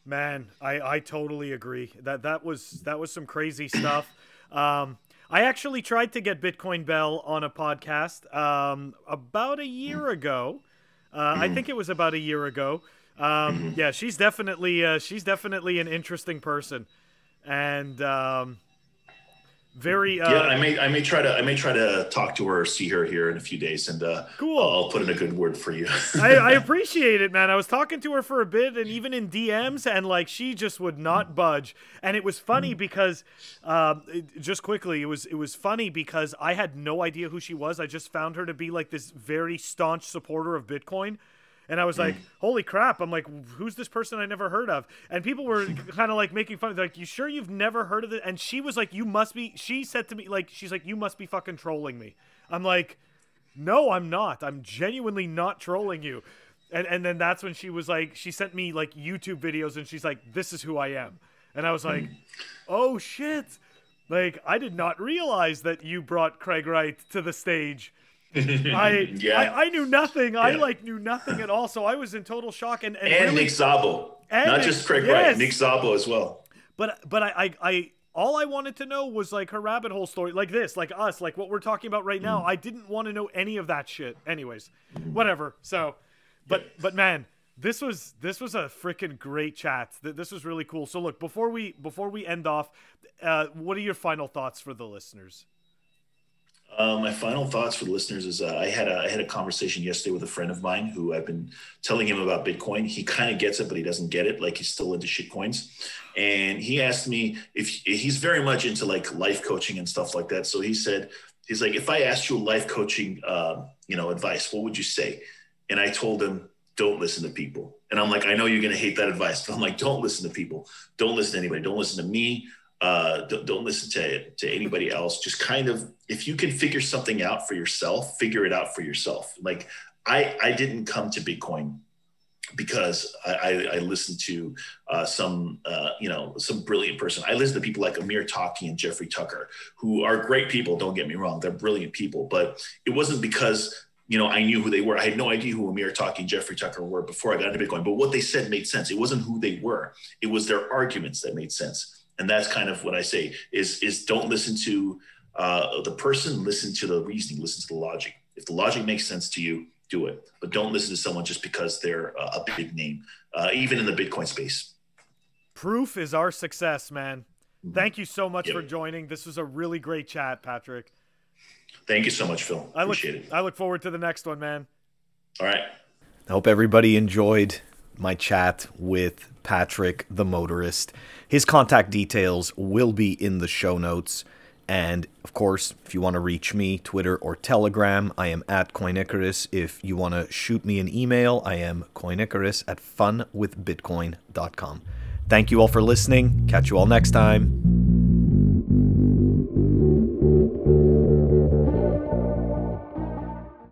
Man, I I totally agree. That that was that was some crazy stuff. Um, I actually tried to get Bitcoin Belle on a podcast um, about a year ago. Uh, I think it was about a year ago. Um, yeah, she's definitely uh, she's definitely an interesting person, and um, very uh, yeah i may i may try to i may try to talk to her or see her here in a few days and uh cool. I'll put in a good word for you. I, I appreciate it man. I was talking to her for a bit and even in dms and like she just would not budge. And it was funny mm. because um just quickly it was it was funny because i had no idea who she was. I just found her to be like this very staunch supporter of bitcoin and I was like, mm. "Holy crap!" I'm like, "Who's this person I never heard of?" And people were kind of like making fun. They're like, "You sure you've never heard of it?" And she was like, "You must be." She said to me, like, she's like, "You must be fucking trolling me." I'm like, "No, I'm not. I'm genuinely not trolling you." And and then that's when she was like, she sent me like YouTube videos, and she's like, "This is who I am," and I was like, mm. "Oh shit!" Like I did not realize that you brought Craig Wright to the stage I, yeah. I, I knew nothing. Yeah. I like knew nothing at all. So I was in total shock. And and, and really, Nick Szabo, not Nick, just Craig yes. Wright, Nick Szabo as well. But but I, I I all I wanted to know was like her rabbit hole story, like this, like us, like what we're talking about right now. Mm. I didn't want to know any of that shit. Anyways, whatever. So, but but man, this was this was a freaking great chat. This was really cool. So look, before we before we end off, uh, what are your final thoughts for the listeners? Uh, my final thoughts for the listeners is uh, I had a I had a conversation yesterday with a friend of mine who I've been telling him about Bitcoin. He kind of gets it, but he doesn't get it. Like he's still into shit coins, and he asked me if he's very much into like life coaching and stuff like that. So he said he's like, if I asked you life coaching, uh, you know, advice, what would you say? And I told him, don't listen to people. And I'm like, I know you're gonna hate that advice, but I'm like, don't listen to people. Don't listen to anybody. Don't listen to me. Uh, don't, don't listen to to anybody else. Just kind of, if you can figure something out for yourself, figure it out for yourself. Like I, I didn't come to Bitcoin because I, I, listened to uh, some, uh, you know, some brilliant person. I listen to people like Amir Taaki and Jeffrey Tucker, who are great people. Don't get me wrong; they're brilliant people. But it wasn't because you know I knew who they were. I had no idea who Amir Taaki and Jeffrey Tucker were before I got into Bitcoin. But what they said made sense. It wasn't who they were; it was their arguments that made sense. And that's kind of what I say: is is don't listen to uh, the person, listen to the reasoning, listen to the logic. If the logic makes sense to you, do it. But don't listen to someone just because they're a big name, uh, even in the Bitcoin space. Proof is our success, man. Mm-hmm. Thank you so much yep. for joining. This was a really great chat, Patrick. Thank you so much, Phil. I Appreciate look, it. I look forward to the next one, man. All right. I hope everybody enjoyed my chat with Patrick, the motorist. His contact details will be in the show notes. And of course, if you want to reach me, Twitter or Telegram, I am at CoinIcarus. If you want to shoot me an email, I am CoinIcarus at funwithbitcoin.com. Thank you all for listening. Catch you all next time.